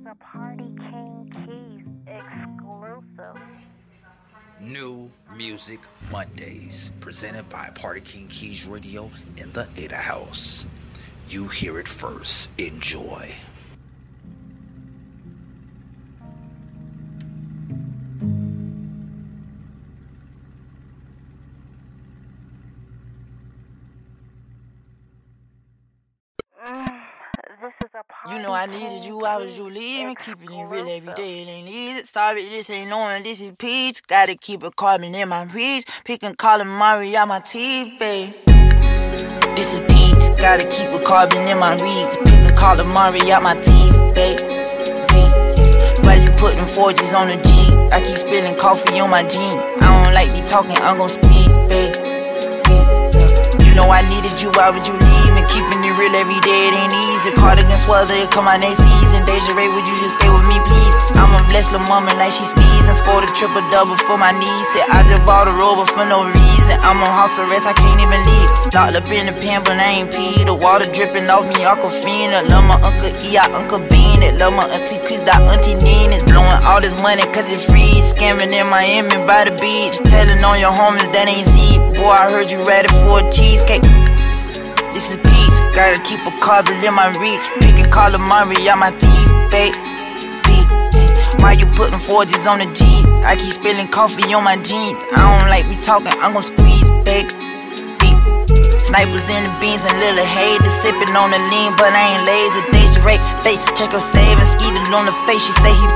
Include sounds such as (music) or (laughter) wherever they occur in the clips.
is a Party King Keys exclusive. New Music Mondays, presented by Party King Keys Radio in the Ada House. You hear it first. Enjoy. Needed King you, you leaving, keeping it real every day. It ain't easy. Sorry, this ain't knowing this is peach. Gotta keep it carbon in my reach. Picking calling Mari out my teeth, babe. This is peach. Gotta keep it carbon in my reach. Picking calling Mari out my teeth, babe. Why you putting forges on the G? I keep spilling coffee on my jeans. I don't like me talking, I'm gon' speak, babe. You know I needed you, why would you leave? And keeping it real every day, it ain't easy. Cardigan swelter, it come out next season. Deja Ray, would you just stay with me, please? I'm a blessed little woman like she sneezing. Scored a triple double for my knees. Said I just bought a rover for no reason. I'm on house arrest, I can't even leave. Locked up in the pen, but I ain't pee. The water dripping off me, Aquafina. Love my Uncle E, I Uncle Bean it. Love my Auntie Chris, that Auntie Nina's. Blowing all this money cause it free. Scamming in Miami by the beach. Telling on your homies that ain't Z. Boy, I heard you ready for a cheesecake. This is peach, gotta keep a carbon in my reach. Picking calamari out my teeth, babe. Why you putting forges on the G? I keep spilling coffee on my jeans. I don't like me talking, I'm gon' squeeze, babe. Snipers in the beans and little haters sipping on the lean, but I ain't lazy. Deja Ray, fake, check your savings, skeeted on the face. She say he.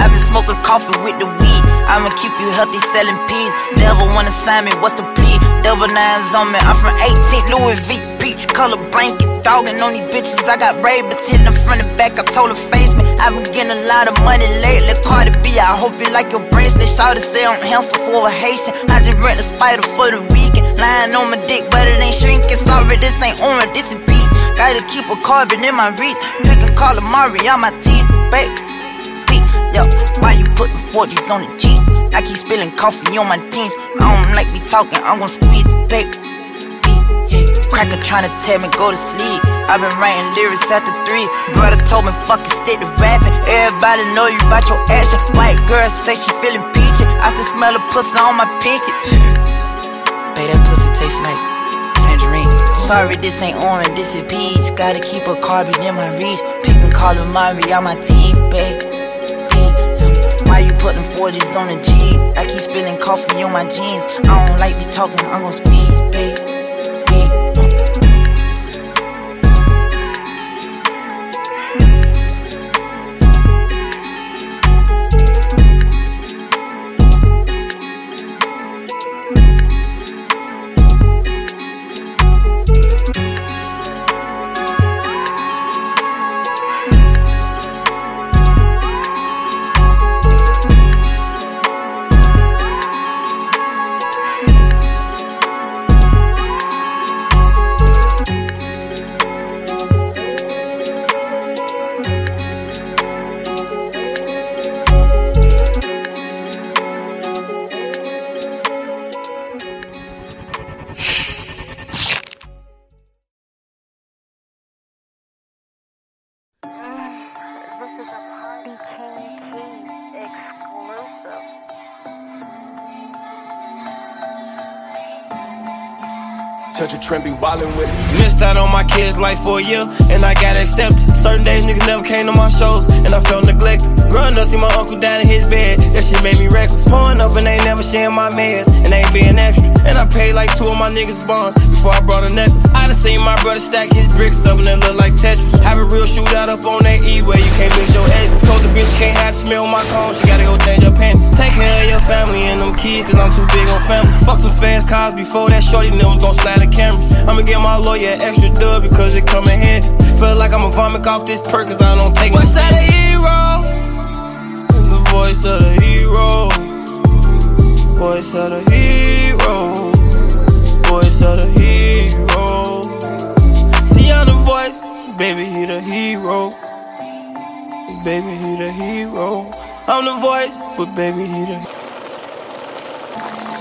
I've been smoking coffee with the weed. I'ma keep you healthy, selling peas. Devil wanna sign me, what's the plea? Double nines on me, I'm from 18th Louis V. Peach color blanket, dogging on these bitches. I got rabbits hitting the front and back. I told her face me. I've been getting a lot of money lately. Cardi B, I hope you like your bracelet. Shout to say I'm hamster for a Haitian. I just rent a spider for the weekend. Lying on my dick, but it ain't shrinking. Sorry, this ain't orange, this is peach. Gotta keep a carbon in my reach. Picking calamari on my teeth. Beat, Yo, why you putting 40s on the G? I keep spilling coffee on my jeans. I don't like me talking, I'm gon' squeeze. Beat, yeah. Cracker tryna tell me go to sleep. I've been writing lyrics after three. Brother told me fucking stick to rapping. Everybody know you about your action. White girl say she feeling peachy. I still smell a pussy on my pinky. (laughs) Babe, that pussy tastes like tangerine. Sorry, this ain't orange, this is peach. Gotta keep a carbon in my reach. Picking calamari out my teeth, babe. Why you putting 40s on the G? I keep spilling coffee on my jeans. I don't like me talking, I'm gon' speak, babe. Trend, be wildin' with it. Missed out on my kids' life for a year, and I got accepted. Certain days niggas never came to my shows, and I felt neglected. Growing up, see my uncle down in his bed, that shit made me reckless. Pouring up and they never sharing my meds, and they ain't being extra. And I paid like two of my niggas' bonds before I brought a necklace. I done seen my brother stack his bricks up and look like Tetris. Have a real shootout up on that E where you can't mix your eggs. Told the bitch can't have to smell my cone, she gotta go change her panties. Take care of your family and them kids, cause I'm too big on family. Fuck the fast cars before that shorty them gon' slide the cameras. I'ma get my lawyer extra dub because it come in handy. Feel like I'ma vomit off this perk cause I don't take Voice of the hero. The voice of the hero. Voice of the hero. Voice of the hero. See I'm the voice, baby he the hero. Baby he the hero. I'm the voice, but baby he the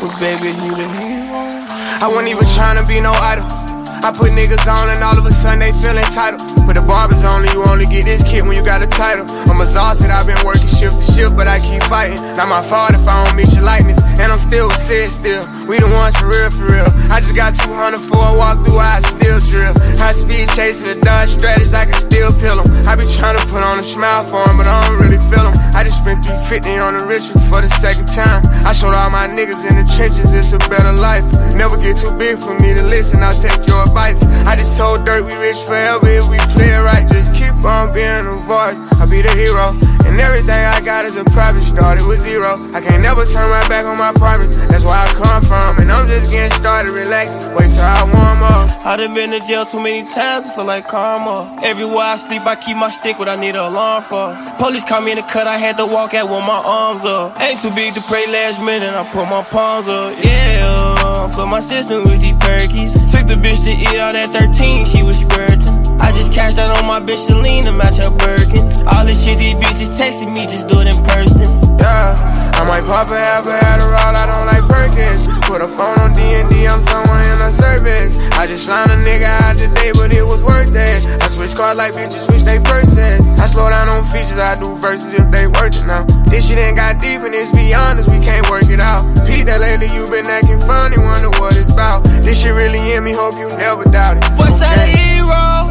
But baby he the hero. I wasn't even trying to be no idol. I put niggas on and all of a sudden they feel entitled. But the barbers only, you only get this kid when you got a title. I'm exhausted, I've been working shift to shift, but I keep fighting. Not my fault if I don't meet your likeness. And I'm still said still. We the ones for real, for real. I just got 200 for a walk through, I still drill. High speed chasing the Dodge strategies, I can still pill them. I be trying to put on a smile for them, but I don't really feel them. I just spent 350 on the Richard for the second time. I showed all my niggas in the trenches, it's a better life. Never get too big for me to listen, I'll take your advice. I just told Dirt we rich forever if we play it right. Just keep on being a voice, I'll be the hero. And everything I got is a private started with zero. I can't never turn my back on my promise, that's where I come from. And I'm just getting started, relax, wait till I warm up. I done been to jail too many times, I feel like karma. Everywhere I sleep, I keep my stick, what I need an alarm for. Police caught me in the cut, I had to walk out with my arms up. Ain't too big to pray last minute, I put my palms up. Yeah, put my system with these perkies. Took the bitch to eat all that 13, she was squirting. I just cashed out on my bitch Celine to match her Birkin. All this shit these bitches texting me, just do it in person. Yeah, I might pop a half a Adderall, I don't like Perkins. Put a phone on D&D, I'm somewhere in a service. I just lined a nigga out today, but it was worth it. I switch cars like bitches switch they purses. I slow down on features, I do verses if they worth it now. This shit ain't got deep and it's beyond us, we can't work it out. Pete, that lately you been acting funny, wonder what it's about. This shit really in me, hope you never doubt it. Voice of the hero.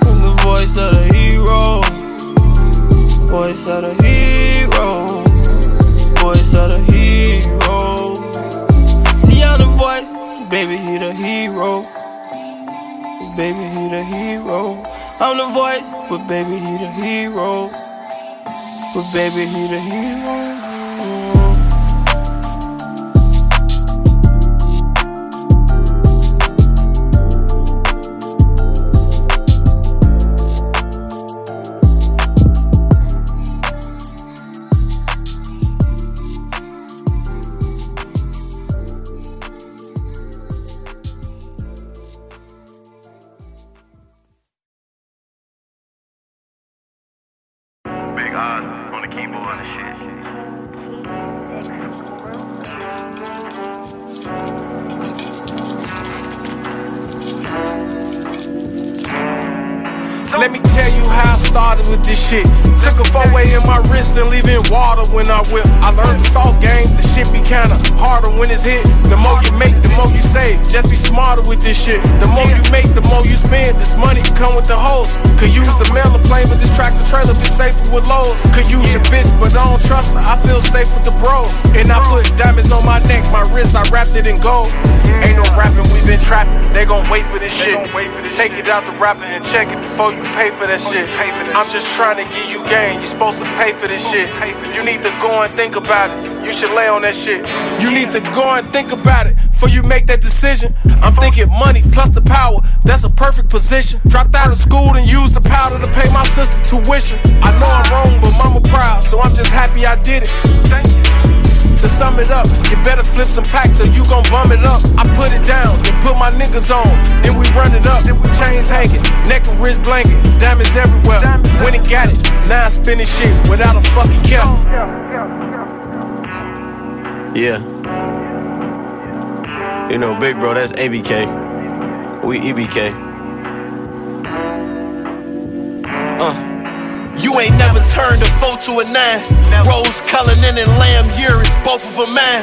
The voice of the hero. Voice of the hero. Voice of the hero. See, I'm the voice. Baby, he the hero. Baby, he the hero. I'm the voice, but baby, he the hero. But baby, he the hero. My wrist and leaving water when I whip. I learned the soft game, the shit be kinda harder when it's hit. The more you make, the more you save. Just be smarter with this shit. The more you make, the more you spend. This money come with the hoes. Could use the mail plane, but this tractor trailer be safer with loads. Could use your bitch, but I don't trust her. I feel safe with the bros. And I put diamonds on my neck, my wrist, I wrapped it in gold. Ain't no rapping, we been trapping. They gon' wait for this shit. Take it out the rapper and check it before you pay for that shit. I'm just trying to give you game. You supposed to pay for this shit. You need to go and think about it. You should lay on that shit. You need to go and think about it before you make that decision. I'm thinking money plus the power. That's a perfect position. Dropped out of school and used the powder to pay my sister tuition. I know I'm wrong, but mama proud, so I'm just happy I did it. To sum it up, you better flip some packs or you gon' bum it up. I put it down, then put my niggas on, then we run it up. Then we chains hanging, neck and wrist blanket, diamonds everywhere. When it got it, now I spinning shit without a fucking care. Yeah. You know, big bro, that's ABK. We EBK. Uh. You ain't never turned a four to a nine. Rolls Cullinan and Lamb Urus, both of them mine.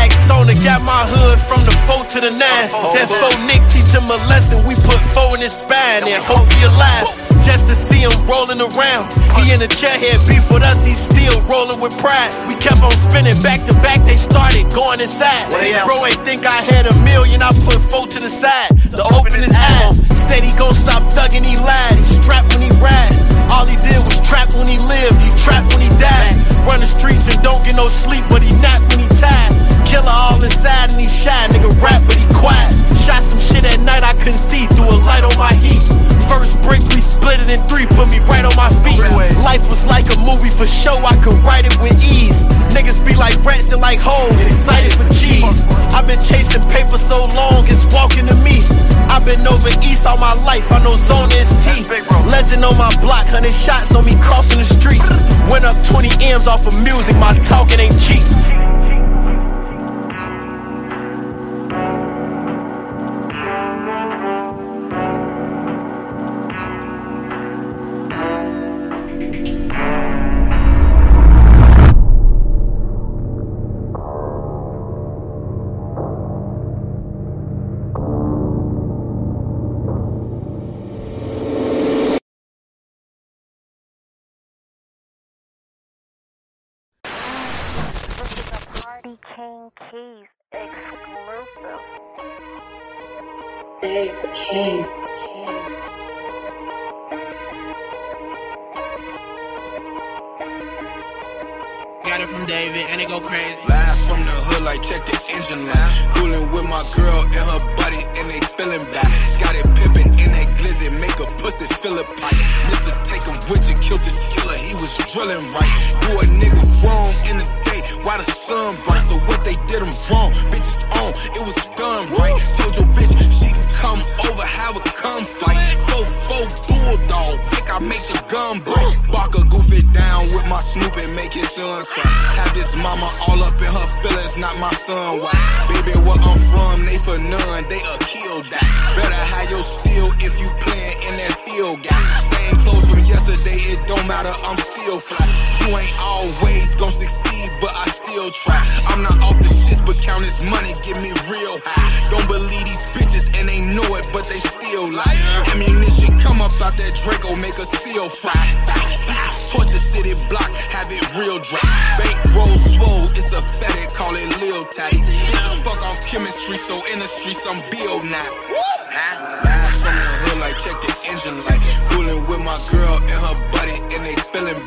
Axona got my hood from the four to the nine. That four Nick teach him a lesson. We put four in his spine and hope he alive. Just to see him rolling around. He in a chair had beef with us, he's still rolling with pride. We kept on spinning back to back, they started going inside. Bro ain't think I had a million, I put four to the side. To open his eyes, said he gon' stop thugging, he lied. He strapped when he ride. All he did was trap when he lived, he trapped when he died. Run the streets and don't get no sleep, but he nap when he tired. Killer all inside and he shy, nigga rap, but he quiet. Shot some shit at night I couldn't see through a light on my heat. First brick, we split it in three, put me right on my feet. Life was like a movie for show, I could write it with ease. Niggas be like rats and like hoes, excited for cheese. I've been chasing paper so long, it's walking to me. I've been over east all my life, I know zone is T. Legend on my block, 100 shots on me crossing the street. Went up 20 M's off of music, my talking ain't cheap. Keys exclusive. Dave King. Got it from David and it go crazy. Live from the hood, like check the engine light. Coolin' with my girl and her buddy, and they feelin' bad. Got it pimpin' in that glizzy, make a pussy fill a pipe. Mister, take him with you, killed this killer, he was drillin' right. Do a nigga wrong in the day, why the sun bright? Wrong, so in the streets I'm Bill now. Live from the hood, like check the engine light. Coolin' with my girl and her buddy, and they feelin'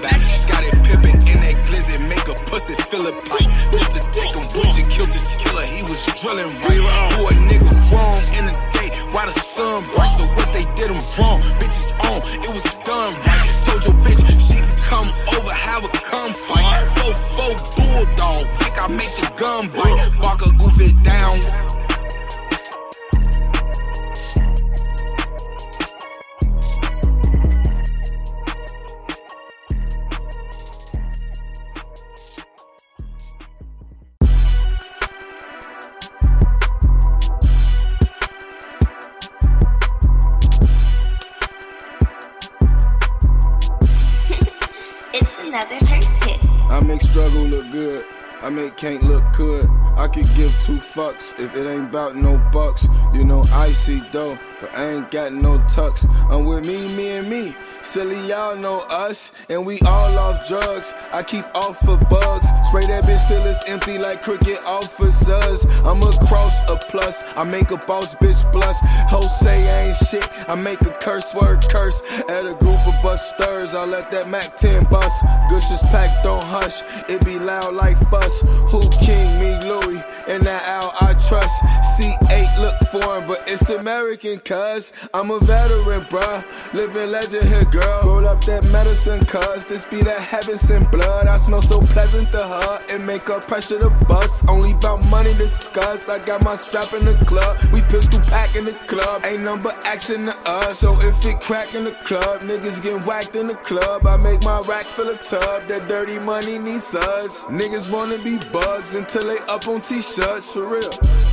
about no bucks. You know, icy though, but I ain't got no tucks. I'm with me, me and me. Silly, y'all know us, and we all off drugs. I keep off for bugs. Spray that bitch till it's empty like cricket officers. I'm a cross, a plus. I make a boss bitch blush. Say ain't shit. I make a curse word curse. At a group of busters, I let that Mac 10 bust. Gushers pack, don't hush. It be loud like fuss. Who king? Me, Louis. And that owl I trust. C8 look foreign, but it's American, cuz I'm a veteran, bruh. Living legend here, girl. Roll up that medicine, cuz this be that heaven sent blood. I smell so pleasant to her and make her pressure to bust. Only about money discuss. I got my strap in the club. We pistol pack in the club. Ain't number action to us. So if it crack in the club, niggas get whacked in the club. I make my racks fill a tub. That dirty money needs us. Niggas wanna be bugs until they up on t-shirts for real.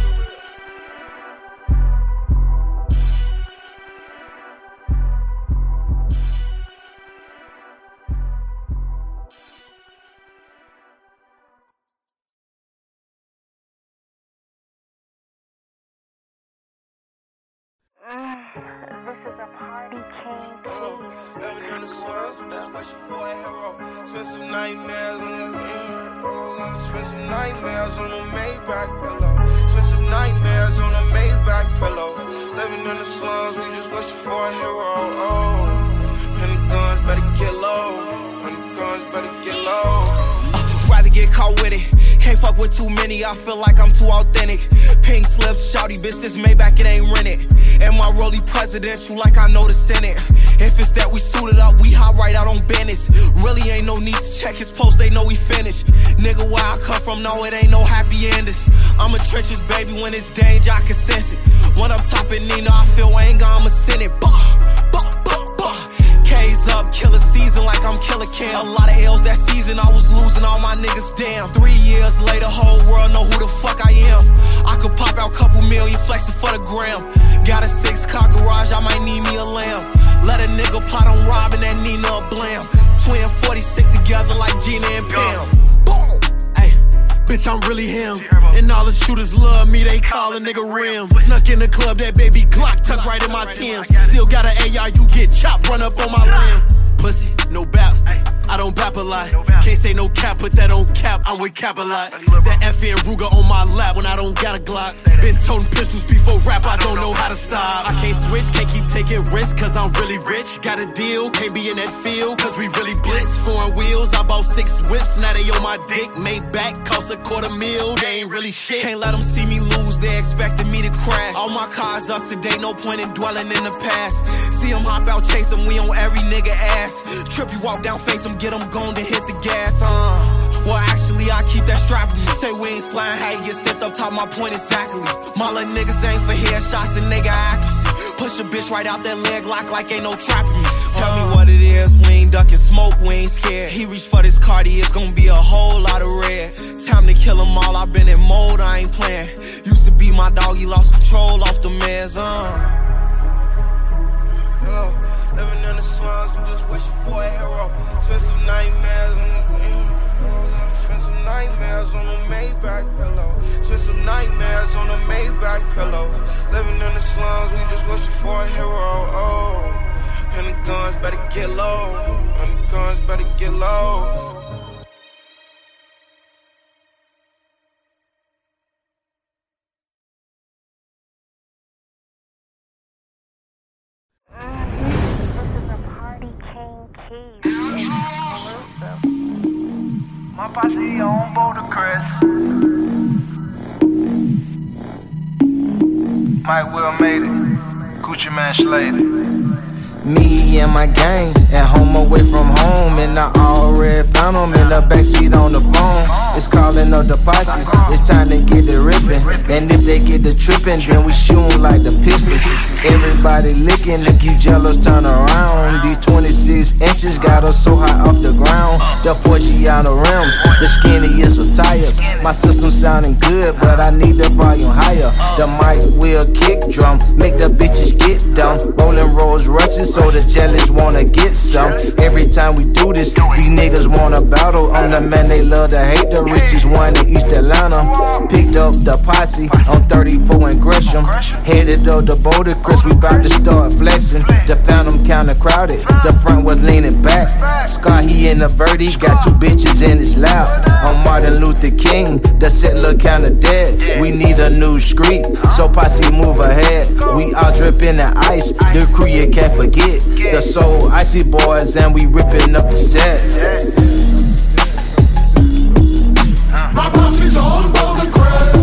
I feel like I'm too authentic. Pink slips, shouty bitch, this Maybach, it ain't rented. And my rollie presidential, like I know the Senate. If it's that we suited up, we hot right out on business. Really ain't no need to check his post, they know we finished. Nigga, where I come from, no, it ain't no happy endings. I'm a trenches, baby, when it's danger, I can sense it. When I'm topping Nina, I feel anger, I'ma send it. Bah, bah, bah, bah. K's up, killer season like I'm killer Cam. A lot of L's that season, I was losing all my niggas. Damn, three years later, whole world know who the fuck I am. I could pop out a couple million flexing for the gram. Got a six car garage, I might need me a lamb. Let a nigga plot on robbing that Nina a blam. Twin 46 together like Gina and Pam. Bitch, I'm really him. And all the shooters love me, they call a nigga Rim. Snuck in the club, that baby Glock tucked right in my Tim. Still got an AR, you get chopped, run up on my limb. Pussy, no bap. I don't bap a lot. Can't say no cap, but that on cap, I'm with cap a lot. That FN Ruger on my lap when I don't got a Glock. Been toting pistols before rap, I don't know how to stop. I can't switch, can't keep taking risks, cause I'm really rich. Got a deal, can't be in that field, cause we really blitz. Foreign wheels, I bought six whips, now they on my dick. Made back, cost a quarter mil, they ain't really shit. Can't let them see me lose, they expecting me to crash. All my cars up to date, no point in dwelling in the past. See them hop out, chase them, we on every nigga ass. Trip you walk down, face them, get them gone to hit the gas, uh. Well, actually, I keep that strap. Say we ain't slime, how you get set up, top my point exactly. My little niggas ain't for headshots and nigga accuracy. Push a bitch right out that leg lock like ain't no trapping me. Tell me what it is, we ain't ducking smoke, we ain't scared. He reached for this cardi, it's gonna be a whole lot of red. Time to kill them all, I've been in mode, I ain't playing. Used to be my dog, he lost control off the meds, uh. Living in the slums, I'm just wishing for a hero. Spend some nightmares on Spend some nightmares on the Maybach pillow. Spend some nightmares on the Maybach pillow. Living in the slums, we just wishing for a hero. Oh, and the guns better get low. And the guns better get low. Crest. Mike Will made it. Gucci Mane slayed it. Me and my gang at home away from home And I already found them in the backseat on the phone. It's calling up the posse, it's time to get the ripping And if they get the tripping, then we shoot like the pistols. Everybody licking, if you jealous, turn around. These 26 inches got us so high off the ground. The Forgiato rims, the skinniest of tires. My system sounding good, but I need the volume higher. The Mike Will kick drum, make the bitches get dumb. Rolling Rolls Royces so the jealous wanna get some. Every time we do this, these niggas wanna battle. I'm the man they love to hate, the richest one in East Atlanta. Picked up the posse on 34 and Gresham. Headed up the Boulder Crest, we bout to start flexing. The Phantom kinda crowded, the front was leaning back. Scott, he in the Verdi, got two bitches in his lap. I'm Martin Luther King, the set look kinda dead. We need a new street, so posse move ahead. We all dripping the ice, the crew you can't forget. The So Icey boys, and we ripping up the set. My on Crest.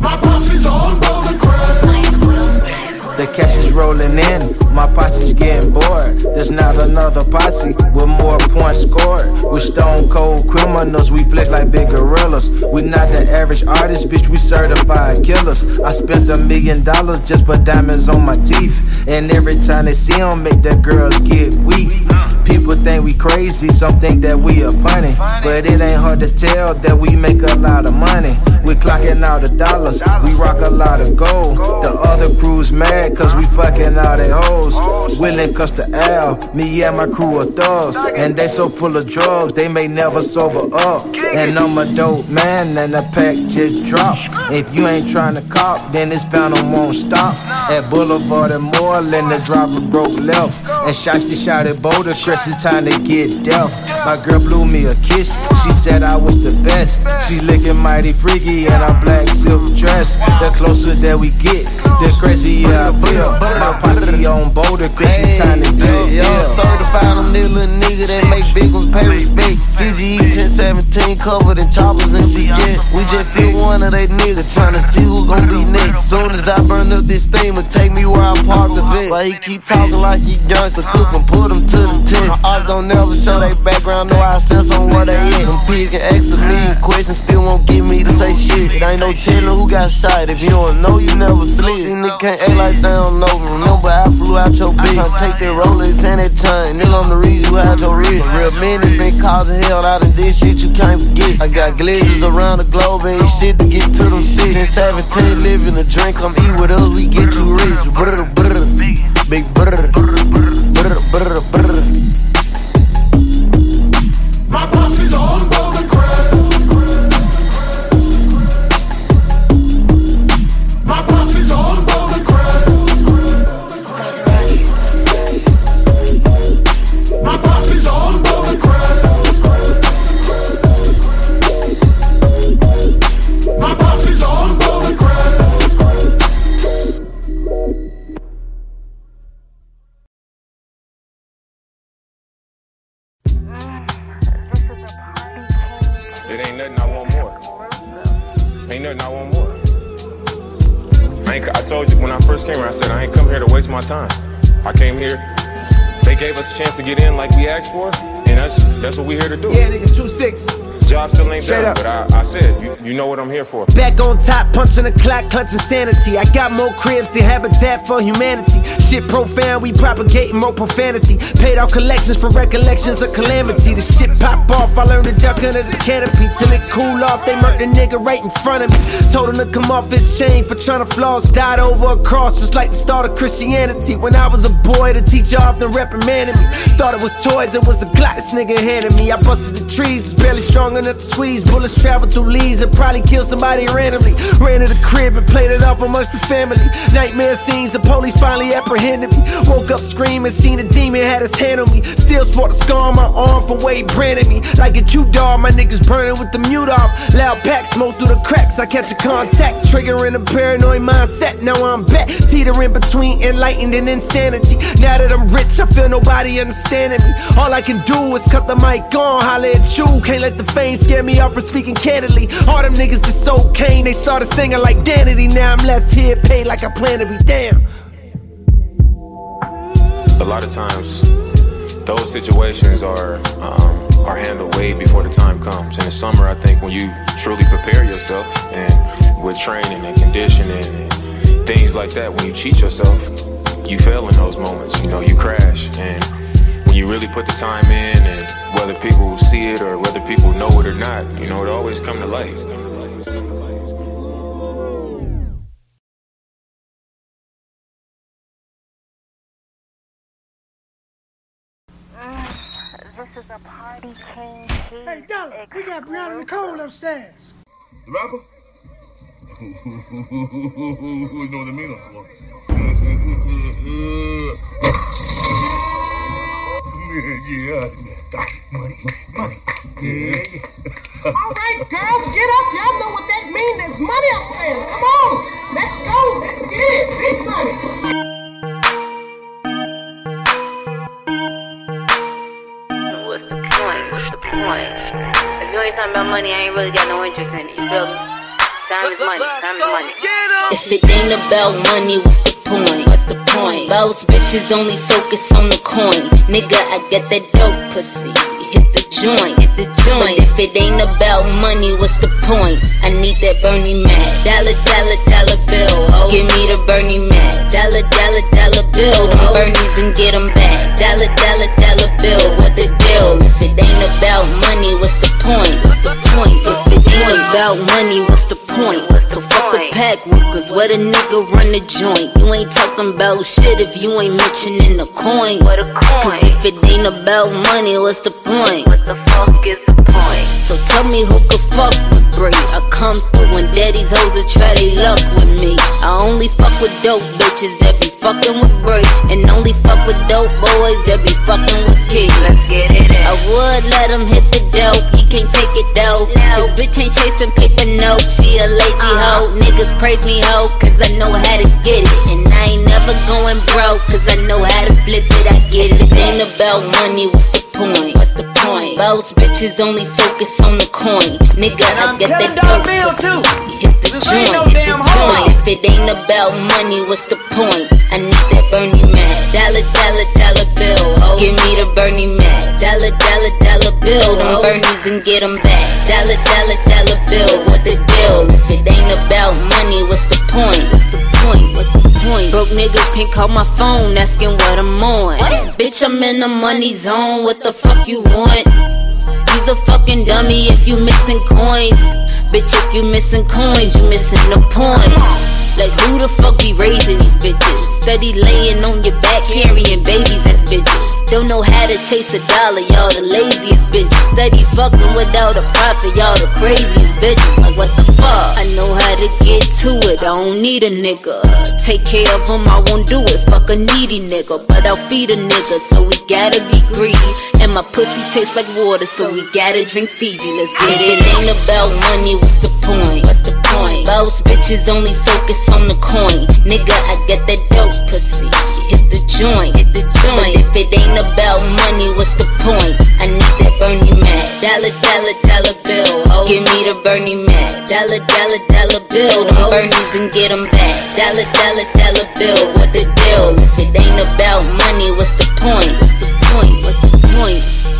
My on Crest. The cash is rolling in, my posse's getting bored. There's not another posse with more points scored. We're stone cold criminals, we flex like big gorillas. We not the average artist, bitch, we certified killers. I spent a million dollars just for diamonds on my teeth. And every time they see them, make the girls get weak. People think we crazy, some think that we are funny. But it ain't hard to tell that we make a lot of money. We clocking out the dollars, we rock a lot of gold. The other crews mad cause we fucking all they hoes. Willing cause the L, me and my crew are thugs. And they so full of drugs, they may never sober up. And I'm a dope man, and the pack just dropped. If you ain't trying to cop, then this phantom won't stop. At Boulevard and Moreland, the driver broke left. And Shasty shot at Boulder Crest, it's time to get deaf. My girl blew me a kiss, she said I was the best. She's looking mighty freaky in a black silk dress. The closer that we get, the crazier I feel. My posse on Boulder Crest, it's time to get Yo, deaf. certified them nigga, little nigga that make big ones pay respect. CGE 1017 covered in choppers and begin. We just feel one of they niggas tryna see who gon' be next. Soon as I burn up this thing, it take me where I park the vet. But he keep talking like he youngster, cook him, put him to the test. Ops don't never show they background, no I sense on where they at. Them pigs can ask million questions, still won't get me to say shit. It ain't no telling who got shot. If you don't know, you never slip. These niggas can't act like they don't know. Remember, I flew out your bitch. Tryna take that Rolex and that chain. Nigga, I'm the reason you had your wrist. Real men has been causing hell out of this shit you can't forget. I got glitches around the globe and shit to get to them sticks. Since 17, living a drink, come eat with us, we get you rich. Brr, brr, big brr, brr, brr, brr. To get in like we asked for, that's what we here to do. Yeah, nigga, two six. Job still ain't Straight done, up. but I, I said, you, you know what I'm here for. Back on top, punching the clock, clutching sanity. I got more cribs than Habitat for Humanity. Shit profound, we propagating more profanity. Paid out collections for recollections of calamity. The shit pop off, I learned to duck under the canopy. Till it cool off, they murked the nigga right in front of me. Told him to come off his chain for trying to floss. Died over a cross, just like the start of Christianity. When I was a boy, the teacher often reprimanded me. Thought it was toys, it was a Glock this nigga handed me. I busted the trees, was barely strong enough to squeeze. Bullets travel through leaves and probably kill somebody randomly. Ran to the crib and played it off amongst the family. Nightmare scenes, the police finally apprehended me. Woke up screaming, seen a demon had his hand on me. Still sport a scar on my arm from he branded me. Like a Q dog, my niggas burning with the mute off. Loud pack, smoke through the cracks. I catch a contact, triggering a paranoid mindset. Now I'm back, teetering between enlightened and insanity. Now that I'm rich, I feel nobody understanding me. All I can do is cut the mic on, holla at you. Can't let the fame scare me off for speaking candidly. All them niggas that sold cane, they started singing like Danity. Now I'm left here, paid like I plan to be damn. A lot of times, those situations are um, are handled way before the time comes. In the summer, I think when you truly prepare yourself and with training and conditioning and things like that, when you cheat yourself, you fail in those moments. You know, you crash. And when you really put the time in, and whether people see it or whether people know it or not, you know, it always come to light. Mm, this is a party king. Hey, Dollar, we got Brianna Nicole upstairs. The rapper? (laughs) you know what I mean? (laughs) for? yeah, money, money. Yeah, yeah. All right, girls, get up. Y'all know what that means. There's money upstairs. Come on. Let's go. Let's get it. Big money. What's the point? What's the point? If you ain't talking about money, I ain't really got no interest in it. You feel me? Time is money. Time is money. If it ain't about money, what's the point? What's the point? Most bitches only focus on the coin. Nigga, I get that dope pussy. Hit the joint, hit the joint. But if it ain't about money, what's the point? I need that Bernie Mac. Dollar, dollar, dollar bill. Oh, give me the Bernie Mac. Dollar, dollar, dollar bill. Them Bernies and get them back. Dollar, dollar, dollar bill. What the deal? If it ain't about money, what's the point? What's the point? If it ain't about money, what's the point? So fuck the pack cause where the nigga run the joint. You ain't talking about shit if you ain't mentioning the coin. What a coin? Cause if it ain't about money, what's the point? What the fuck is the point? So tell me who could fuck with Bree. I come through when daddy's hoes to try they luck with me. I only fuck with dope bitches that be fucking with Bree. And only fuck with dope boys that be fucking with kids. Let's get it in. I would let him hit the dope, he can't take it though. This bitch ain't chasing paper nope, she a lazy uh-huh. hoe. Niggas praise me hoe, cause I know how to get it. And I ain't never going broke, cause I know how to flip it, I get it. It ain't about money, what's the point? What's the point? Most bitches only focus on the coin. Nigga, I get that dope pussy. Hit the joint, hit the joint. If it ain't about money, what's the point? I need that Bernie Mac. Dollar, dollar, dollar bill. Oh, give me the Bernie Mac. Dollar, dollar, dollar bill. Them Bernies and get them back. Dollar, dollar, dollar bill. What the deal? If it ain't about money, what's the point? What's the point? What's the point? Broke niggas can't call my phone asking what I'm on. Bitch, I'm in the money zone. What the fuck you want? He's a fucking dummy if you missing coins. Bitch, if you missing coins, you missing the point. Like who the fuck be raising these bitches? Steady laying on your back, carrying babies as bitches. Don't know how to chase a dollar, y'all the laziest bitches. Steady fucking without a profit, y'all the craziest bitches. Like what the fuck? I know how to get to it, I don't need a nigga. Take care of him, I won't do it. Fuck a needy nigga, but I'll feed a nigga, so we gotta be greedy. And my pussy tastes like water, so we gotta drink Fiji. Let's get it. It ain't about money, what's the point? What's the point? Most bitches only focus on the coin. Nigga, I get that dope pussy. The joint, hit the joint. But if it ain't about money, what's the point? I need that Bernie Mac. Dollar, dollar, dollar bill. Oh, give me the Bernie Mac. Dollar, dollar, dollar bill. Them Bernies and get them back. Dollar, dollar, dollar bill. What the deal? If it ain't about money, what's the point? What's the point? What's the point?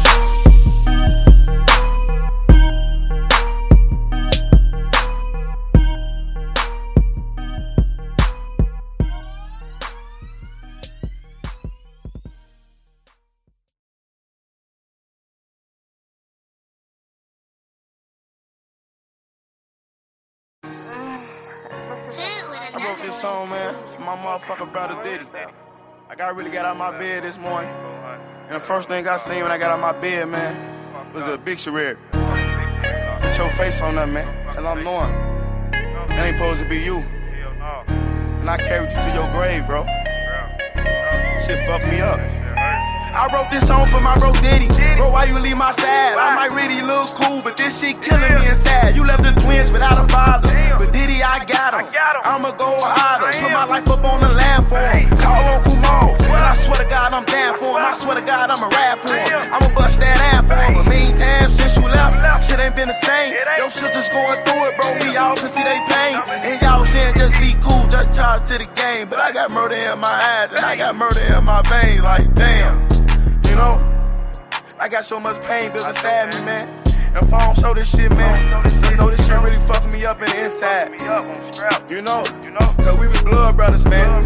This song, man, for my motherfucker brother Diddy. Like I really got out my bed this morning. And the first thing I seen when I got out my bed, man, was a big career. Put your face on that, man. And I'm knowing. That ain't supposed to be you. And I carried you to your grave, bro. Shit fucked me up. I wrote this song for my bro Diddy. Bro, why you leave my side? I might really look cool, but this shit killing me inside. You left the twins without a father. But Diddy, I got him. I'ma go harder. Put my life up on the land for him. Call on Kumar. And I swear to God, I'm down for him. I swear to God, I'ma rap for him. I'ma bust that ass for him. But meantime, since you left, shit ain't been the same. Your sisters going through it, bro. We all can see they pain. And y'all saying just be cool, just charge to the game. But I got murder in my eyes, and I got murder in my veins. Like, damn. You know, I got so much pain built inside me, man. And if I don't show this shit, man, just know this shit really fucking me up in the inside. You know, cause we was blood brothers, man.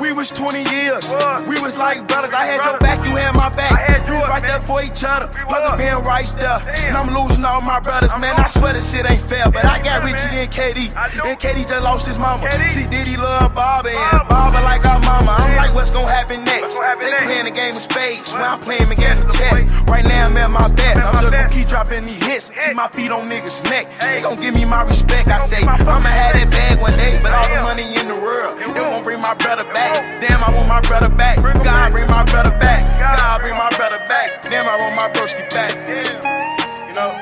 We was 20 years. We was like brothers. I had your back, you had my back. You was right there for each other. Brother being right there. And I'm losing all my brothers, man. I swear this shit ain't fair. But I got Richie and KD. And KD just lost his mama. See, Diddy love Bobby. And Bobby like our mama. I'm like, what's gonna happen next? They playing the game of spades. When I'm playing the game of chess. Right now, I'm at my best. I'm just gonna keep dropping these hits. Keep my feet on niggas' neck. They gon' give me my respect. I say, I'ma have that bag one day. But all the money in the world, they won't bring my brother back. Damn, I want my brother back. God, bring my brother back. God, bring my brother back. Damn, I want my broski back. You know?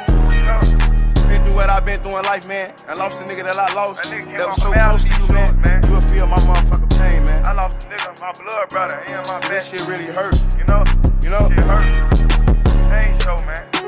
Been through what I've been through in life, man. I lost the nigga that I lost. That was so close to you, man. You will feel my motherfucking pain, man. I lost a nigga, my blood brother. He in my This shit really hurt. You know? You know? Shit hurt. Ain't show, man.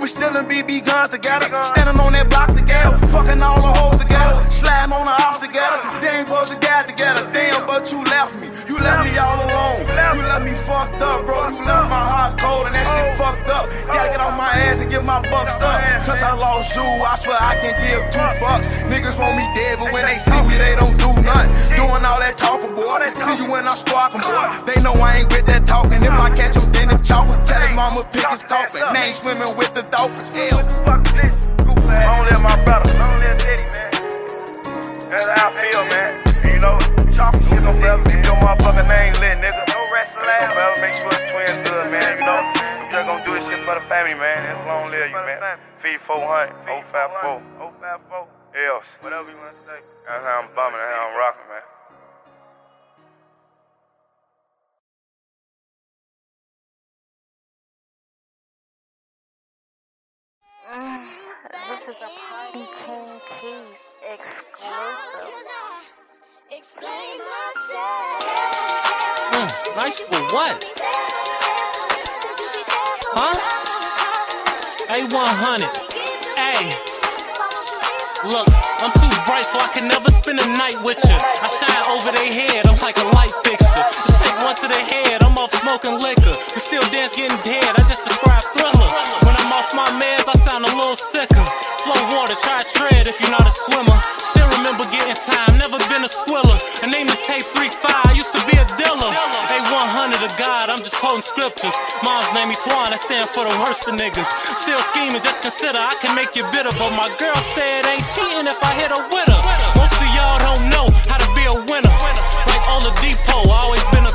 We still in BB guns together, standing on that block together, fucking all the hoes together, sliding on the house together. They ain't get together, damn, but you left me. You left me all alone. You left me fucked up, bro. You left my heart cold, and that shit fucked up. Gotta get off my ass and give my bucks up. Since I lost you, I swear I can give two fucks. Niggas want me dead, but when they see me, they don't do nothing. Doing all that talking, boy. See you when I'm sparking, boy. They know I ain't with that talking. If I catch him, then it's chalking. Tell his mama pick his coffin. Name swimming with the dolphins. Hell. Only my brother, only a Diddy, man. That's how I feel, man. You know, chocolate shit gon' forever keep your motherfucking name lit, nigga. No rest in life. Forever make sure the twins good, man. You know, I'm just gonna do this shit for the family, man. It's long live you, man. Feed 400, 054. 054. Else. Whatever you wanna say. That's how I'm bumming, that's how I'm rocking, man. This is a Party King Keys exclusive. Explain myself. Mm, nice for what? Huh? A100. Hey. Look, I'm too bright so I can never spend a night with you. I shine over their head, I'm like a light fixture. Just take one to the head, I'm off smoking liquor. We still dance getting dead, I just describe thriller. When I'm off my meds, I sound a little sicker. Flow water, try tread if you're not a swimmer. Still remember getting time, never been a squiller. A name to tape 3-5, used to be a dealer. A100 of God, I'm just quoting scriptures. Mom's name me Twan, I stand for the worst of niggas. Still scheming, just consider I can make you bitter. But my girl said ain't cheating if I hit a winner. Most of y'all don't know how to be a winner. Like Oladipo, I always been a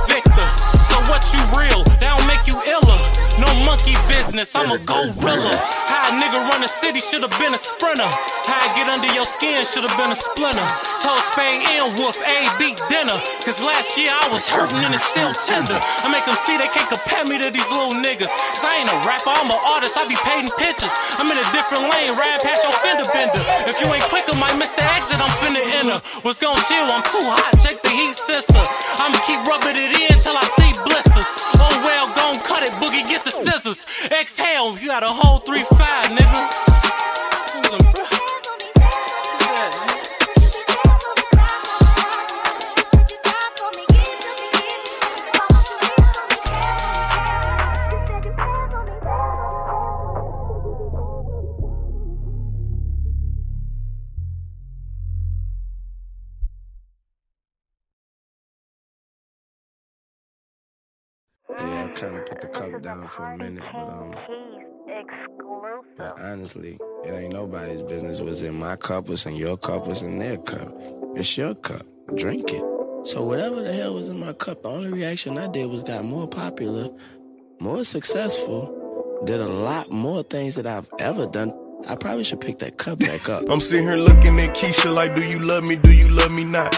what you real? That don't make you iller. No monkey business, I'm a gorilla. How a nigga run a city should've been a sprinter. How I get under your skin should've been a splinter. Told Spain and Wolf, A beat dinner. Cause last year I was hurting and it's still tender. I make them see they can't compare me to these little niggas. Cause I ain't a rapper, I'm an artist, I be painting pictures. I'm in a different lane, ride past your fender bender. If you ain't quick, I might miss the exit, I'm finna enter. What's gon' chill? I'm too hot, check the heat sister. I'ma keep rubbing it in till I see blisters. Oh well, gon' cut it, boogie, get the scissors. Exhale, you got a whole 3-5, nigga. Kind of put the cup down for a minute, but um, but honestly, it ain't nobody's business what's in my cup, what's in your cup, what's in their cup. It's your cup. Drink it. So whatever the hell was in my cup, the only reaction I did was got more popular, more successful, did a lot more things that I've ever done. I probably should pick that cup back up. (laughs) I'm sitting here looking at Keisha like, do you love me? Do you love me not?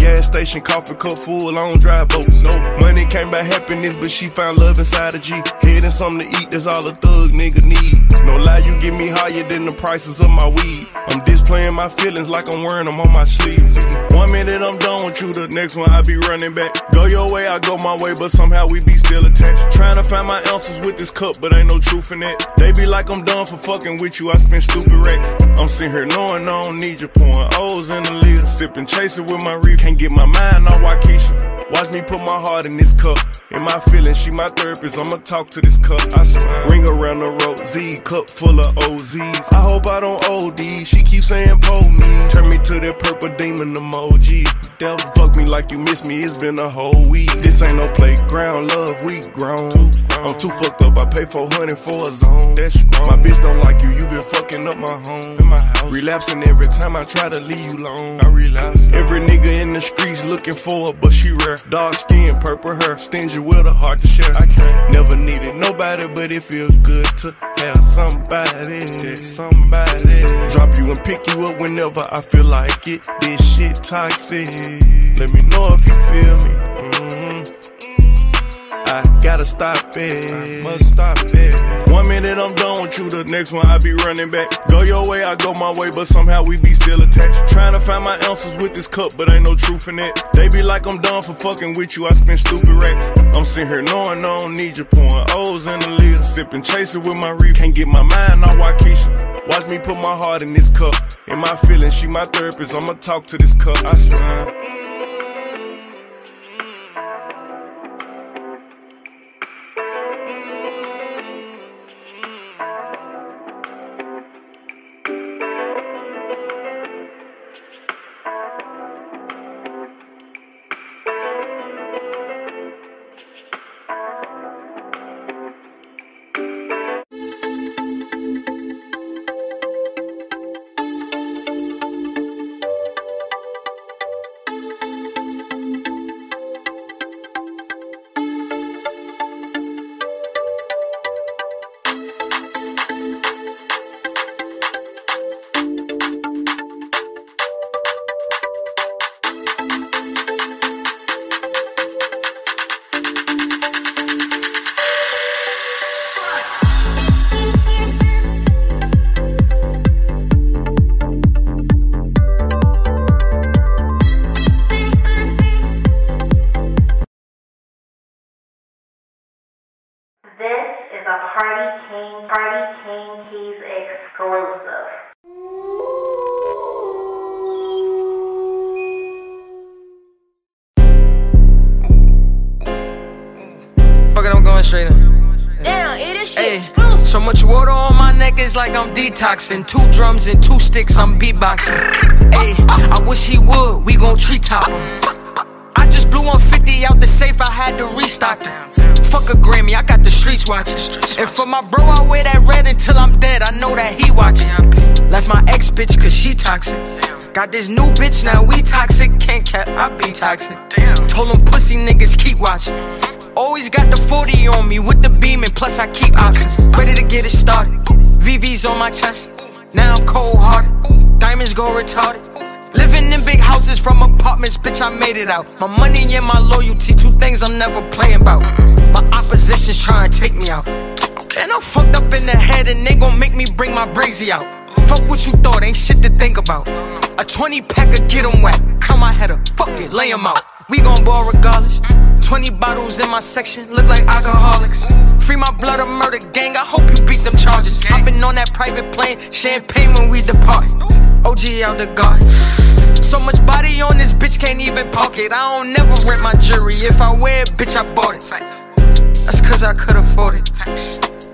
Gas station, coffee cup full, on drive boats. No money came by happiness, but she found love inside a G. Head and something to eat, that's all a thug nigga need. No lie, you get me higher than the prices of my weed. I'm displaying my feelings like I'm wearing them on my sleeves. One minute I'm done with you, the next one I be running back. Go your way, I go my way, but somehow we be still attached. Trying to find my answers with this cup, but ain't no truth in it. They be like I'm done for fucking with you, I spend stupid racks. I'm sitting here knowing I don't need you, pouring O's in the lid. Sipping, chasing with my reef, get my mind on Waukesha. Watch me put my heart in this cup. In my feelings, she my therapist. I'ma talk to this cup. I swear. Ring around the road, Z cup full of OZs. I hope I don't OD. She keeps saying pull me. Turn me to that purple demon emoji. Devil fuck me like you miss me. It's been a whole week. This ain't no playground, love. We grown. I'm too fucked up. I pay 400 for a zone. That's strong. My bitch don't like you. You been fucking up my home. In my house. Relapsing every time I try to leave you alone. I relapse. Every nigga in the streets looking for her, but she rare. Dark skin, purple hair, stingy with a heart to share. I can't never needed nobody, but it feel good to have somebody, somebody. Drop you and pick you up whenever I feel like it. This shit toxic. Let me know if you feel me. Mm-hmm. I gotta stop it, must stop it. One minute I'm done with you, the next one I be running back. Go your way, I go my way, but somehow we be still attached. Trying to find my answers with this cup, but ain't no truth in it. They be like I'm done for fucking with you, I spend stupid racks. I'm sitting here knowing I don't need you, pouring O's in the lid, sipping, chasing with my reef. Can't get my mind on Waukesha. Watch me put my heart in this cup. In my feelings, she my therapist. I'ma talk to this cup. I swear. This is a Party King, Party King Keys exclusive. Fuck it, I'm going straight in. Damn, it is shit Hey, exclusive. so much water on my neck is like I'm detoxing. Two drums and two sticks, I'm beatboxing. Hey, I wish he would, we gon' treetop him. I just blew 150 out the safe, I had to restock it. Fuck a Grammy, I got the streets watching. And for my bro, I wear that red until I'm dead, I know that he watching. Left my ex bitch, cause she toxic. Got this new bitch, now we toxic. Can't cap, I be toxic. Told them pussy niggas keep watching. Always got the 40 on me with the beam, and plus I keep options. Ready to get it started. VV's on my chest. Now I'm cold hearted. Diamonds go retarded. Living in big houses from apartments, bitch, I made it out. My money and my loyalty, two things I'm never playing about. My opposition's trying to take me out. And I'm fucked up in the head and they gon' make me bring my brazy out. Fuck what you thought, ain't shit to think about. A 20 pack of get 'em whack. Tell my head up, fuck it, lay 'em out. We gon' ball regardless. 20 bottles in my section, look like alcoholics. Free my blood or murder gang, I hope you beat them charges. I've been on that private plane, champagne when we depart. OG out the guard. So much body on this bitch, can't even park it. I don't never rent my jewelry. If I wear it, bitch, I bought it. That's cause I could afford it.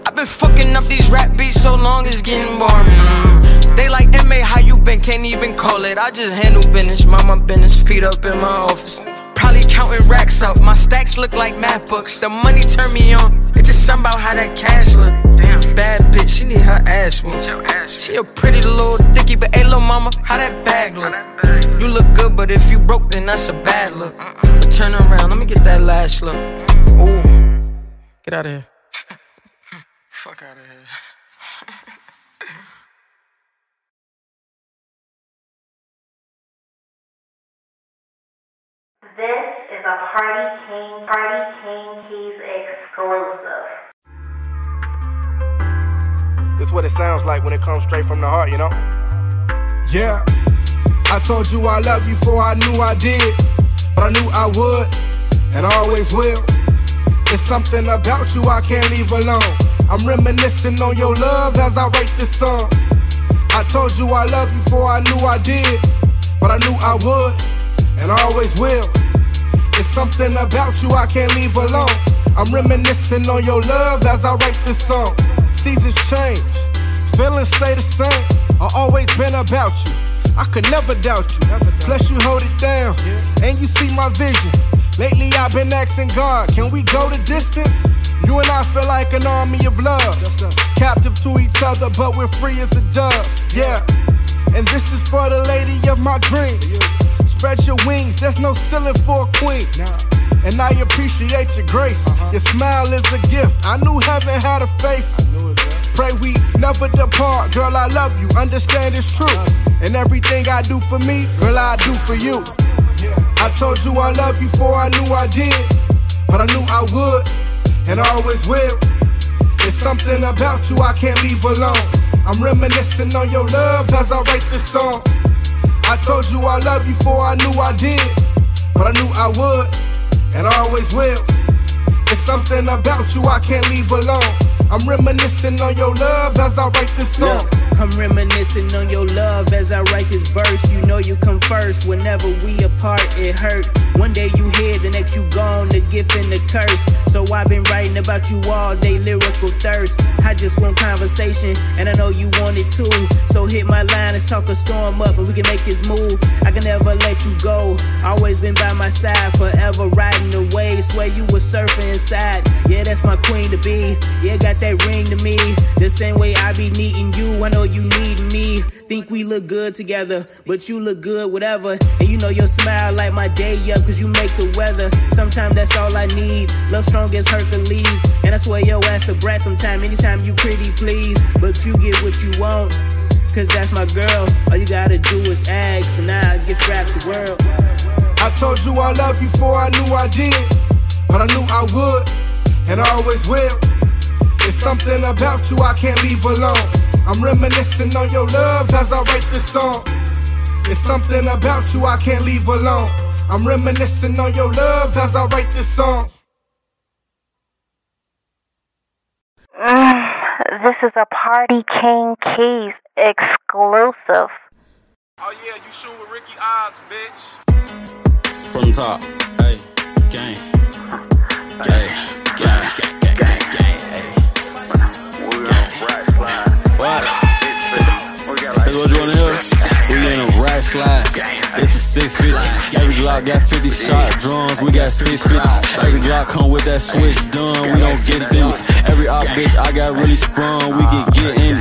I've been fucking up these rap beats so long, it's getting boring. They like MA, how you been? Can't even call it. I just handle business, mind my business, feet up in my office. Probably counting racks up. My stacks look like math books. The money turn me on. It's just something about how that cash look. Damn, bad bitch, she need her ass whooped. She a pretty little dicky, but hey, little mama, how that bag look? You look good, but if you broke, then that's a bad look. Turn around, let me get that last look. Mm. Ooh, get out of here. (laughs) Fuck out of here. This is a Party King, Party King Keys exclusive. That's what it sounds like when it comes straight from the heart, you know? Yeah, I told you I love you before I knew I did, but I knew I would, and I always will. It's something about you I can't leave alone. I'm reminiscing on your love as I write this song. I told you I love you before I knew I did, but I knew I would, and I always will. It's something about you I can't leave alone. I'm reminiscing on your love as I write this song. Seasons change, feelings stay the same. I always been about you. I could never doubt you. Plus you hold it down, and you see my vision. Lately I've been asking God, can we go the distance? You and I feel like an army of love, captive to each other, but we're free as a dove. Yeah, and this is for the lady of my dreams. Spread your wings, there's no ceiling for a queen. And I appreciate your grace. Your smile is a gift. I knew heaven had a face. Pray we never depart. Girl, I love you. Understand it's true. And everything I do for me, girl, I do for you. I told you I love you before I knew I did. But I knew I would, and I always will. It's something about you I can't leave alone. I'm reminiscing on your love as I write this song. I told you I love you before I knew I did, but I knew I would, and I always will. It's something about you I can't leave alone. I'm reminiscing on your love as I write this song. I'm reminiscing on your love as I write this verse. You know you come first. Whenever we apart, it hurt. One day you here, the next you gone. The gift and the curse. So I've been writing about you all day, lyrical thirst. I just want conversation, and I know you want it too. So hit my line, let's talk a storm up, and we can make this move. I can never let you go. Always been by my side, forever riding the wave. Swear you were surfing inside. Yeah, that's my queen to be. Yeah, got that ring to me. The same way I be needing you. I know you need me. Think we look good together, but you look good, whatever. And you know your smile like my day up, cause you make the weather. Sometimes that's all I need. Love strong as Hercules. And I swear your ass a brat sometime, anytime you pretty please. But you get what you want. Cause that's my girl. All you gotta do is ask, and I'll get strapped the world. I told you I love you before I knew I did, but I knew I would, and I always will. It's something about you I can't leave alone. I'm reminiscing on your love as I write this song. It's something about you I can't leave alone. I'm reminiscing on your love as I write this song. Mm, (sighs) this is a Party King Keys exclusive. Oh yeah, you shoot with Ricky Oz, bitch. From the top, hey, gang, gang, gang, gang. What? Hey, what you wanna hear? We in slide. It's a 650. Every Glock got 50 shot drums. We got 650s. Every Glock come with that switch done. We don't get semis. Every op bitch I got really sprung. We can get in.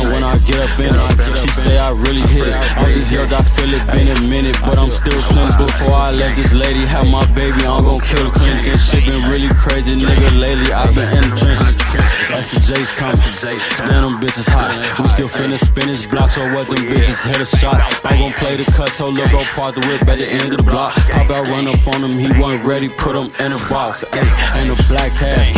And when I get up in it, she say I really hit it. I'm just young, I feel it. Been a minute, but I'm still plenty. Before I let this lady have my baby, I'm gon' kill the clinic. And shit been really crazy, nigga. Lately I've been in the trenches. That's the Jace coming. Damn, them bitches hot. We still finna spin this block, so what them bitches hit the shots. I gon' play the cut, so little bro part the whip at the end of the block. Pop out, run up on him, he wasn't ready, put him in a box. Ay, ain't a black ass,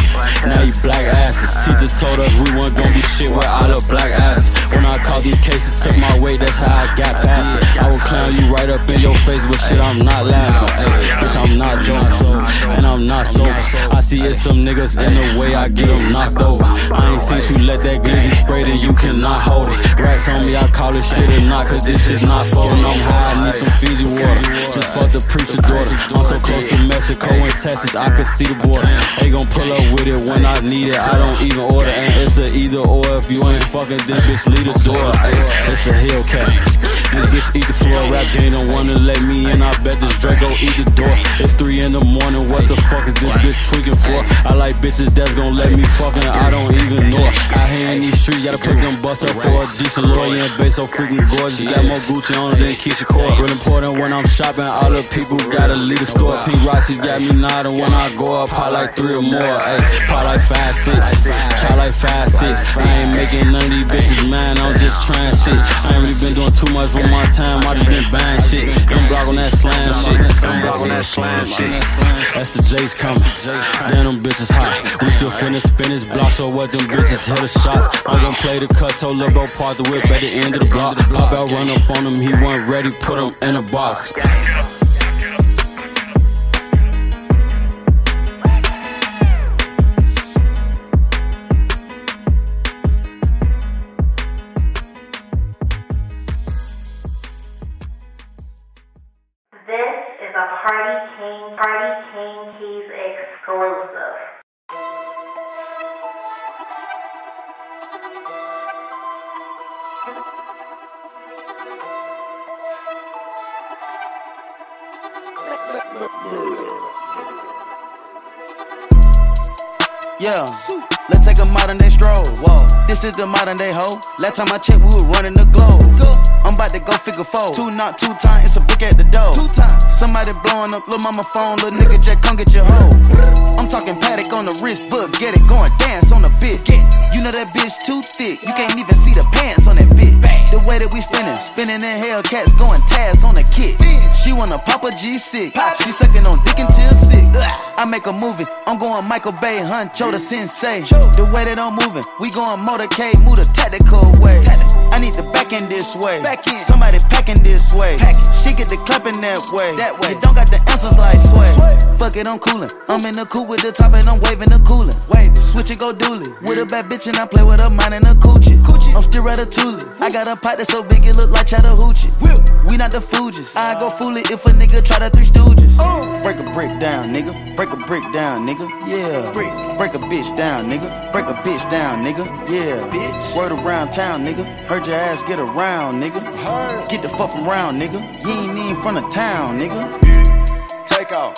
Now you black asses. Teachers told us we weren't gon' be shit without a black asses. When I called these cases, took my weight, that's how I got past it. I will clown you right up in your face, but shit, I'm not laughing. Bitch, I'm not joking, and I'm not sober. I see it's some niggas in the way, I get them knocked over. I ain't seen you let that glizzy spray, then you cannot hold it. Racks on me, I call this shit a knock, cause this shit not folding. I'm high, I need some Fiji water. Just fuck the preacher daughter. I'm so close to Mexico and Texas, I can see the border. They gon' pull up with it when I need it, I don't even order. And it's a either or, if you ain't fucking, this bitch lead the door. It's a Hellcat. This bitch eat the floor, rap game don't wanna let me in. I bet this Draco eat the door. It's three in the morning, what the fuck is this bitch tweaking for? I like bitches that's gon' let me fucking, I don't even know. Out here in these streets, gotta put them bus up for a decent lawyer and base so freaking gorgeous. Got more Gucci on it than Keyshia Cole. Real important when I'm shopping, all the people gotta leave the store. Pink Roxy's got me nodding when I go up, pop like three or more. Ayy, pop like five, six, try like five, six. I ain't making none of these bitches man, I'm just trying shit. I ain't really been doing too much my time, I just been buying shit. Them block on that slam shit. Them block on that slam shit. That's the Jace coming. Damn, them bitches hot. We still finna spin this block, so what them bitches hit the shots. I'm gonna play the cut, so lil' bro part the whip at the end of the block. Pop out, run up on him, he wasn't ready, put him in a box. King, Party King Keys exclusive. Yeah, let's take a modern day stroll. Whoa, this is the modern day hoe. Last time I checked, we were running the globe. I'm about to go figure four. Two not two time, it's a brick at the door. Two times. Somebody blowing up, little mama phone, little nigga just come get your hoe. I'm talking Patek on the wrist, book, get it going, dance on the bit. You know that bitch too thick, you can't even see the pants on that bitch. The way that we spinning, spinning in Hellcats, going tabs on the kit. She wanna pop a G6, she sucking on dick until sick. I make a movie, I'm going Michael Bay, Huncho the sensei. The way that I'm moving, we going motorcade, move the tactical way. I need the back end this way. Somebody packing this way. She get the clapping that way. That way. You don't got the answers like sway. Fuck it, I'm coolin'. I'm in the cool with the top and I'm waving the coolin'. Wave it. Switch it, go dooley. With a bad bitch and I play with her mind and a coochie. I'm still at a ratatouille. I got a pipe that's so big it look like Chattahoochee. We not the Fugees. I go fool it if a nigga try the Three Stooges. Break a brick down, nigga. Break a brick down, nigga. Yeah. Break. Break a bitch down, nigga. Break a bitch down, nigga. Yeah. Bitch. Word around town, nigga. Heard your ass get around, nigga. Get the fuck from round, nigga. You ain't even from the town, nigga. Take off.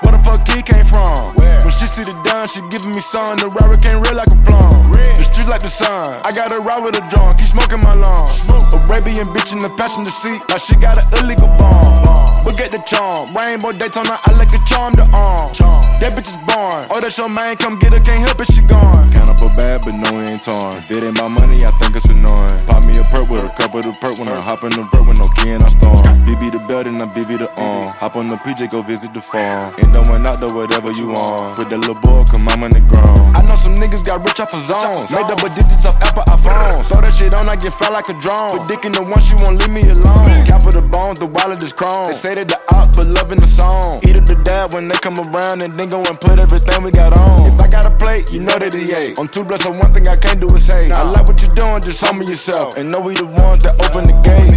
What the fuck he came from? When she see the done, she giving me some. The rapper came real like a plum. The street like the sun. I got her ride with a drunk, keep smoking my lungs. Arabian bitch in the passenger seat, like she got an illegal bomb. But get the charm. Rainbow Daytona, I like a charm to arm. That bitch is born. Oh, that's your man, come get her, can't help it, she gone. Count up a bad, but no, it ain't torn. If it ain't my money, I think it's annoying. Pop me a perk with a cup of the perk when I hop in the vert with no key and I storm. BB the belt and I BB the arm. Hop on the PJ, go visit the farm. Ain't no one out there, whatever you want. Put that little boy, come I'm on the ground. I know some niggas got rich off of zones. Made double digits off Apple iPhones. Throw that shit on, I get fly like a drone. Put dick in the one, she won't leave me alone. Cap of the bones, the wallet is chrome. They say that the op, but loving the song. Eat up the dab when they come around and then go and put everything we got on. If I got a plate, you know that he ate. I'm too blessed, so one thing I can't do is hate. I like what you're doing, just show me yourself. And know we the ones that open the gate.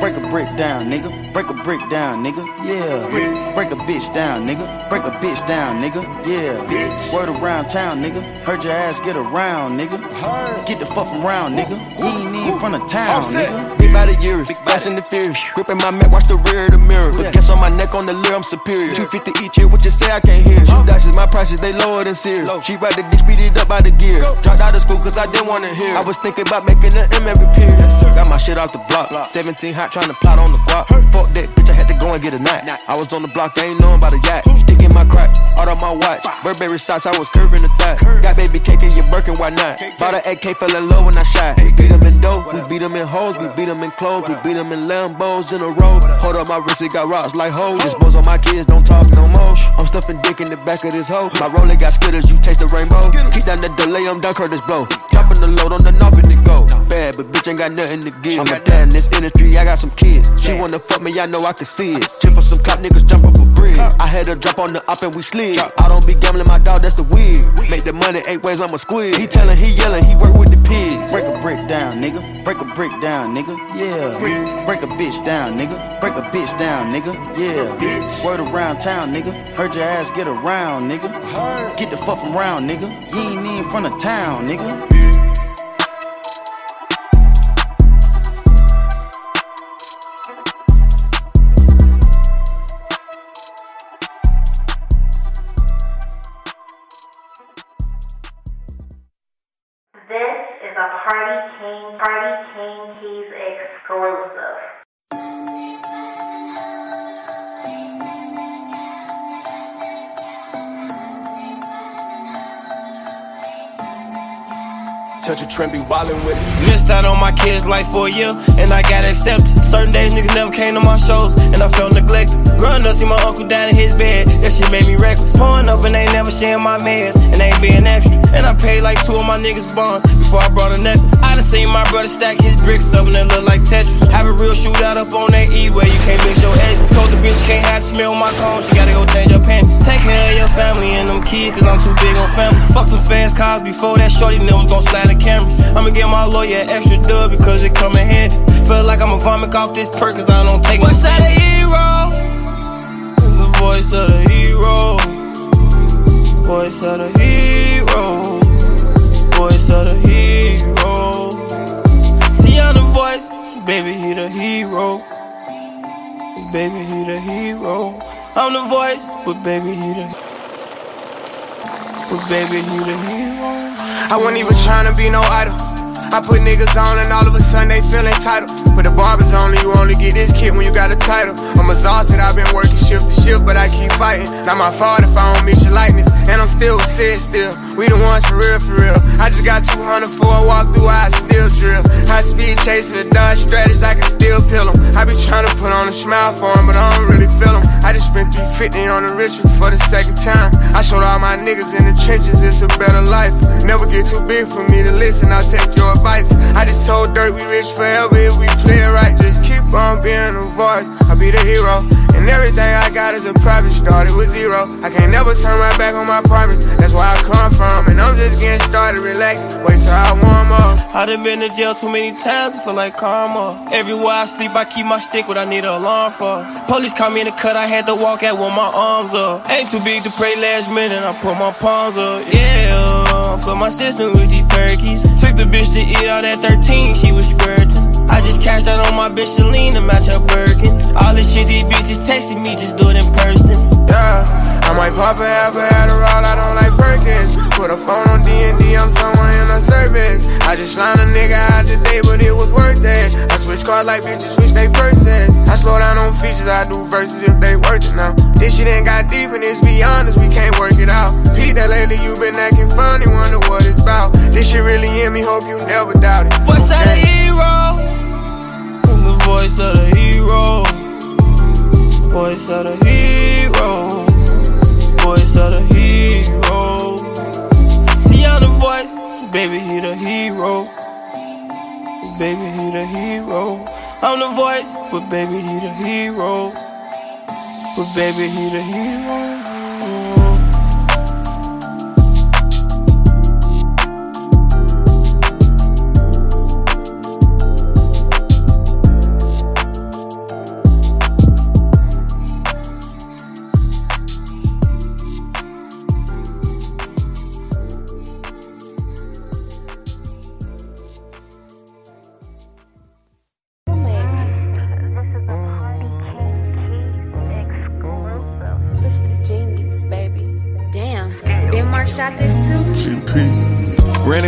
Break a brick down, nigga. Break a brick down, nigga. Yeah. Break a bitch down, nigga. Break a bitch down, nigga. Yeah. bitch. Word around town, nigga. Heard your ass get around, nigga. Get the fuck from round, nigga. You ain't even from the town, nigga. me by the years. Fast and the furious. Gripping my Mac, watch the rear of the mirror. But guess on my neck on the leer, I'm superior. 250 each year, what you say I can't hear. Shoe dashes, my prices, they lower than Sears. She ride the dick, speed it up by the gear. Dropped out of school cause I didn't wanna hear. I was thinking about making an M every period. Got my shit off the block. 17 hot, trying to plot on the block. Fuck that bitch, I had to go and get a knot. I was on the block, I ain't knowing about a yacht. Sticking my crack, out of my watch. Burberry shots, I was curving the thigh. Got baby cake in your Birkin, why not? Bought an AK, fell in love when I shot. Beat them in dope, we beat them in hoes, we beat in clothes, we beat them in Lambos in a row. Hold up my wrist, it got rocks like hoes. Just bones on my kids, don't talk no more. I'm stuffing dick in the back of this hoe. My roller got skitters, you taste the rainbow. Keep down the delay, I'm done, Kurtis Blow. Dropping the load on the knob and it go. Bad, but bitch ain't got nothing to give. I'm a dad in this industry, I got some kids. She wanna fuck me, I know I can see it. Chip for some cop niggas, jump off a bridge. I had a drop on the up and we slid. I don't be gambling my dog, that's the weird. Make the money eight ways, I'm a squid. He tellin', he yellin', he work with the pigs. Break a brick down, nigga. Break a brick down, nigga. Yeah. Break a bitch down, nigga. Break a bitch down, nigga. Yeah. Word around town, nigga. Heard your ass get around, nigga. Get the fuck from round, nigga. You ain't even from the town, nigga. A Party King, Party King Keys exclusive. Touch a trend, be wildin' with it. Missed out on my kids' life for a year, and I got accepted. Certain days niggas never came to my shows, and I felt neglected. Growing up, see my uncle down in his bed, that shit made me reckless. Pouring up and they never sharing my meds, and they ain't being extra. And I paid like two of my niggas' bonds before I brought a necklace. I done seen my brother stack his bricks up and they look like Tetris. Have a real shootout up on that E where you can't mix your eggs. Told the bitch she can't have the smell my clothes, she gotta go change her pants. Take care of your family and them kids, cause I'm too big on family. Fuck them fast cars before that shorty was gon' slide cameras. I'ma get my lawyer extra dub because it come in handy. Feel like I'ma vomit off this perk cause I don't take Voice of the hero. The voice of the hero. Voice of the hero. Voice of the hero. See, I'm the voice. Baby, he the hero. Baby, he the hero. I'm the voice, but baby, he the But baby, he the hero. I wasn't even trying to be no idol. I put niggas on and all of a sudden they feel entitled. But the barbers only, you only get this kid when you got a title. I'm exhausted, I've been working shift to shift, but I keep fighting. Not my fault if I don't miss your likeness. And I'm still sick still. We the ones for real, for real. I just got 200 for a walk through, I still drill. High speed chasing the Dodge strategies, I can still peel them. I be trying to put on a smile for them, but I don't just spent 350 on the ritual for the second time. I showed all my niggas in the trenches, it's a better life. Never get too big for me to listen, I'll take your advice. I just told Dirt we rich forever if we play it right. Just keep on being a voice, I'll be the hero. And everything I got is a private, started with zero. I can't never turn my back on my promise, that's where I come from. And I'm just getting started, relax, wait till I warm up. I done been to jail too many times, I feel like karma. Everywhere I sleep, I keep my stick, what I need an alarm for. Police caught me in the cut, I had to walk out with my arms up. Ain't too big to pray last minute, I put my palms up. Yeah, put my system with these perkies. Took the bitch to eat out at 13, she was spurting. I just cashed out on my bitch Celine to match her Birkin. All this shit these bitches texting me, just do it in person. Yeah, I might pop a half a Adderall, I don't like Perkins. Put a phone on D&D, I'm someone in a service. I just lined a nigga out today, but it was worth it. I switch cars like bitches switch they purses. I slow down on features, I do verses if they worth it now. This shit ain't got deep and it's beyond us, we can't work it out. Pete, that lately you been acting funny, wonder what it's about. This shit really in me, hope you never doubt it. Voice of the hero. The voice of the hero. Voice of the hero. Voice of the hero. See, I'm the voice. Baby, he the hero. Baby, he the hero. I'm the voice, but baby, he the hero. But baby, he the hero.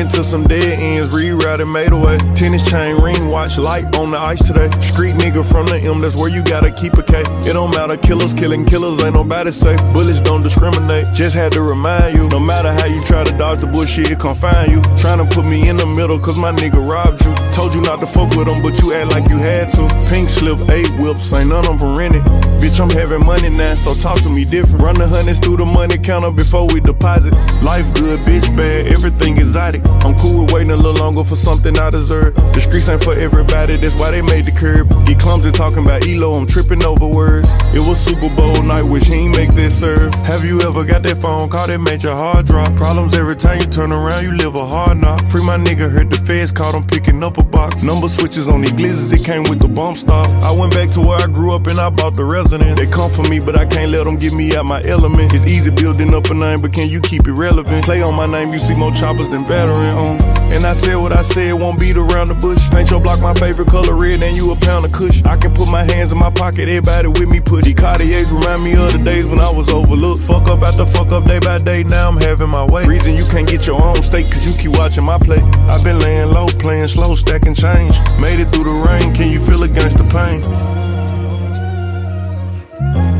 Into some dead ends, rerouted, made away. Tennis chain, ring, watch light on the ice today. Street nigga from the M, that's where you gotta keep a K. It don't matter, killers killing killers, ain't nobody safe. Bullets don't discriminate, just had to remind you. No matter how you try to dodge the bullshit, it confine you. Trying to put me in the middle, cause my nigga robbed you. Told you not to fuck with him, but you act like you had to. Pink slip, eight whips, ain't none of them rented. Bitch, I'm having money now, so talk to me different. Run the hundreds through the money counter before we deposit. Life good, bitch bad, everything exotic. I'm cool with waiting a little longer for something I deserve. The streets ain't for everybody, that's why they made the curb. He clumsy talking about Elo, I'm tripping over words. It was Super Bowl night, wish he make this serve. Have you ever got that phone call that made your heart drop? Problems every time you turn around, you live a hard knock. Free my nigga, heard the feds caught him picking up a box. Number switches on these glizzes, it came with the bump stop. I went back to where I grew up and I bought the residence. They come for me, but I can't let them get me out my element. It's easy building up a name, but can you keep it relevant? Play on my name, you see more choppers than veteran on. And I said what I said, won't beat around the bush. Paint your block my favorite color red, and you a pound of kush. I can put my hands in my pocket, everybody with me put. Cartiers remind me of the days when I was overlooked. Fuck up after fuck up day by day, now I'm having my way. Reason you can't get your own steak, cause you keep watching my play. I've been laying low, playing slow, stacking change. Made it through the rain, can you feel against the pain?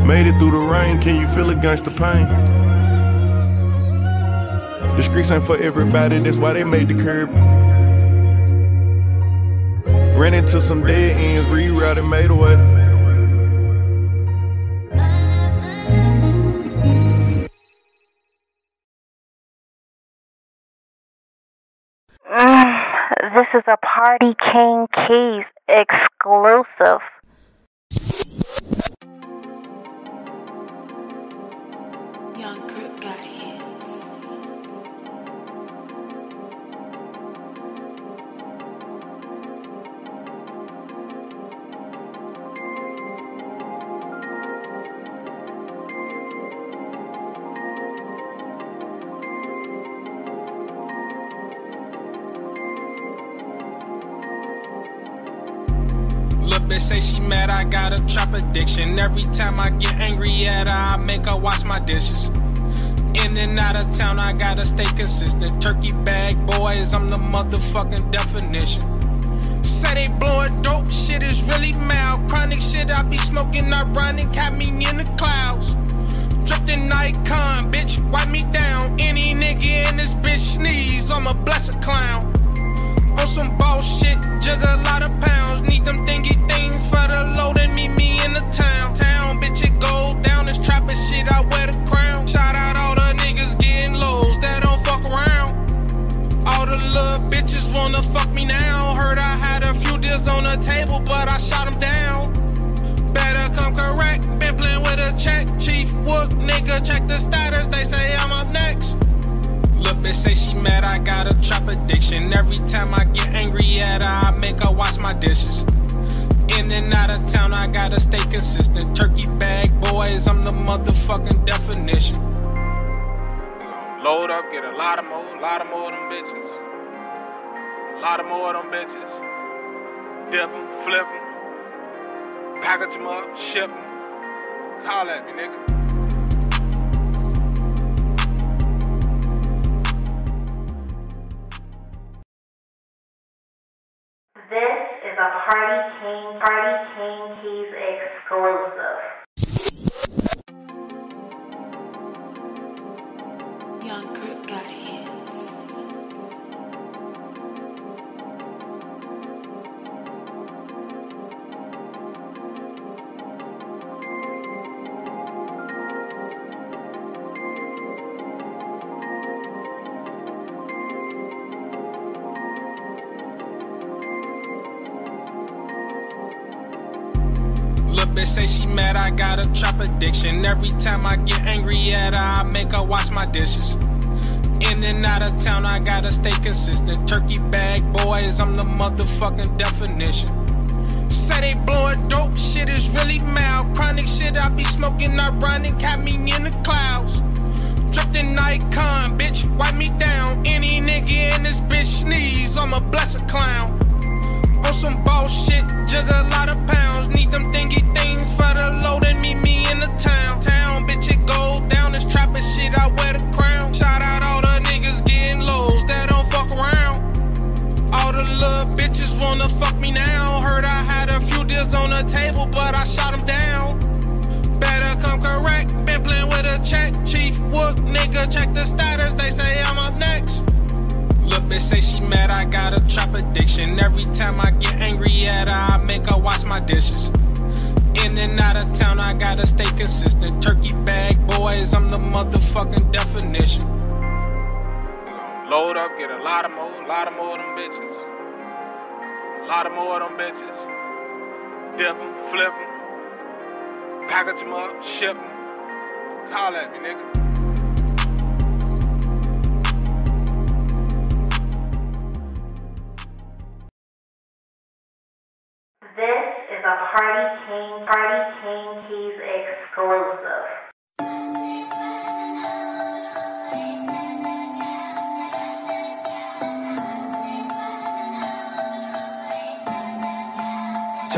Made it through the rain, can you feel against the pain? The streets ain't for everybody, that's why they made the curb. Ran into some dead ends, rerouted, made a Mm, this is a Party King Keys exclusive. Young addiction. Every time I get angry at her, I make her wash my dishes. In and out of town, I gotta stay consistent. Turkey bag boys, I'm the motherfucking definition. Say they blowin' dope, shit is really mild. Chronic shit, I be smoking, ironic, had me in the clouds. Drifting icon, bitch, wipe me down. Any nigga in this bitch sneeze, I'm a blessed clown. On some bullshit, jug a lot of pounds. Need them thingy things for the load town. Town, bitch, it go down. This trapping shit, I wear the crown. Shout out all the niggas getting lows that don't fuck around. All the little bitches wanna fuck me now. Heard I had a few deals on the table, but I shot them down. Better come correct. Been playing with a check. Chief Wook, nigga, check the status. They say I'm up next. Lil' bitch say she mad, I got a trap addiction. Every time I get angry at her, I make her wash my dishes. In and out of town, I gotta stay consistent. Turkey bag boys, I'm the motherfucking definition. Load up, get a lot of more, a lot of more of them bitches. A lot of more of them bitches. Dip them, flip them, package them up, ship them. Holla at me, nigga. Party King, Party King Keys exclusive. Young addiction. Every time I get angry at her, I make her wash my dishes. In and out of town, I gotta stay consistent. Turkey bag boys, I'm the motherfucking definition. Say they blowin' dope, shit is really mild. Chronic shit, I be smoking ironic, had me in the clouds. Drifting icon, bitch, wipe me down. Any nigga in this bitch sneeze, I'm a blessed clown. On some bullshit, jug a lot of pounds. Need them fuck me now. Heard I had a few deals on the table, but I shot him down. Better come correct, been playing with a check. Chief Wook, nigga, check the status, they say I'm up next. Look, bitch say she mad, I got a trap addiction. Every time I get angry at her, I make her wash my dishes. In and out of town, I gotta stay consistent. Turkey bag boys, I'm the motherfucking definition. Load up, get a lot of more, lot of more of them bitches. Lot of more of them bitches. Dip them, flip them, package them up, ship them. Holla at me, nigga. This is a Party King, Party King Keys exclusive.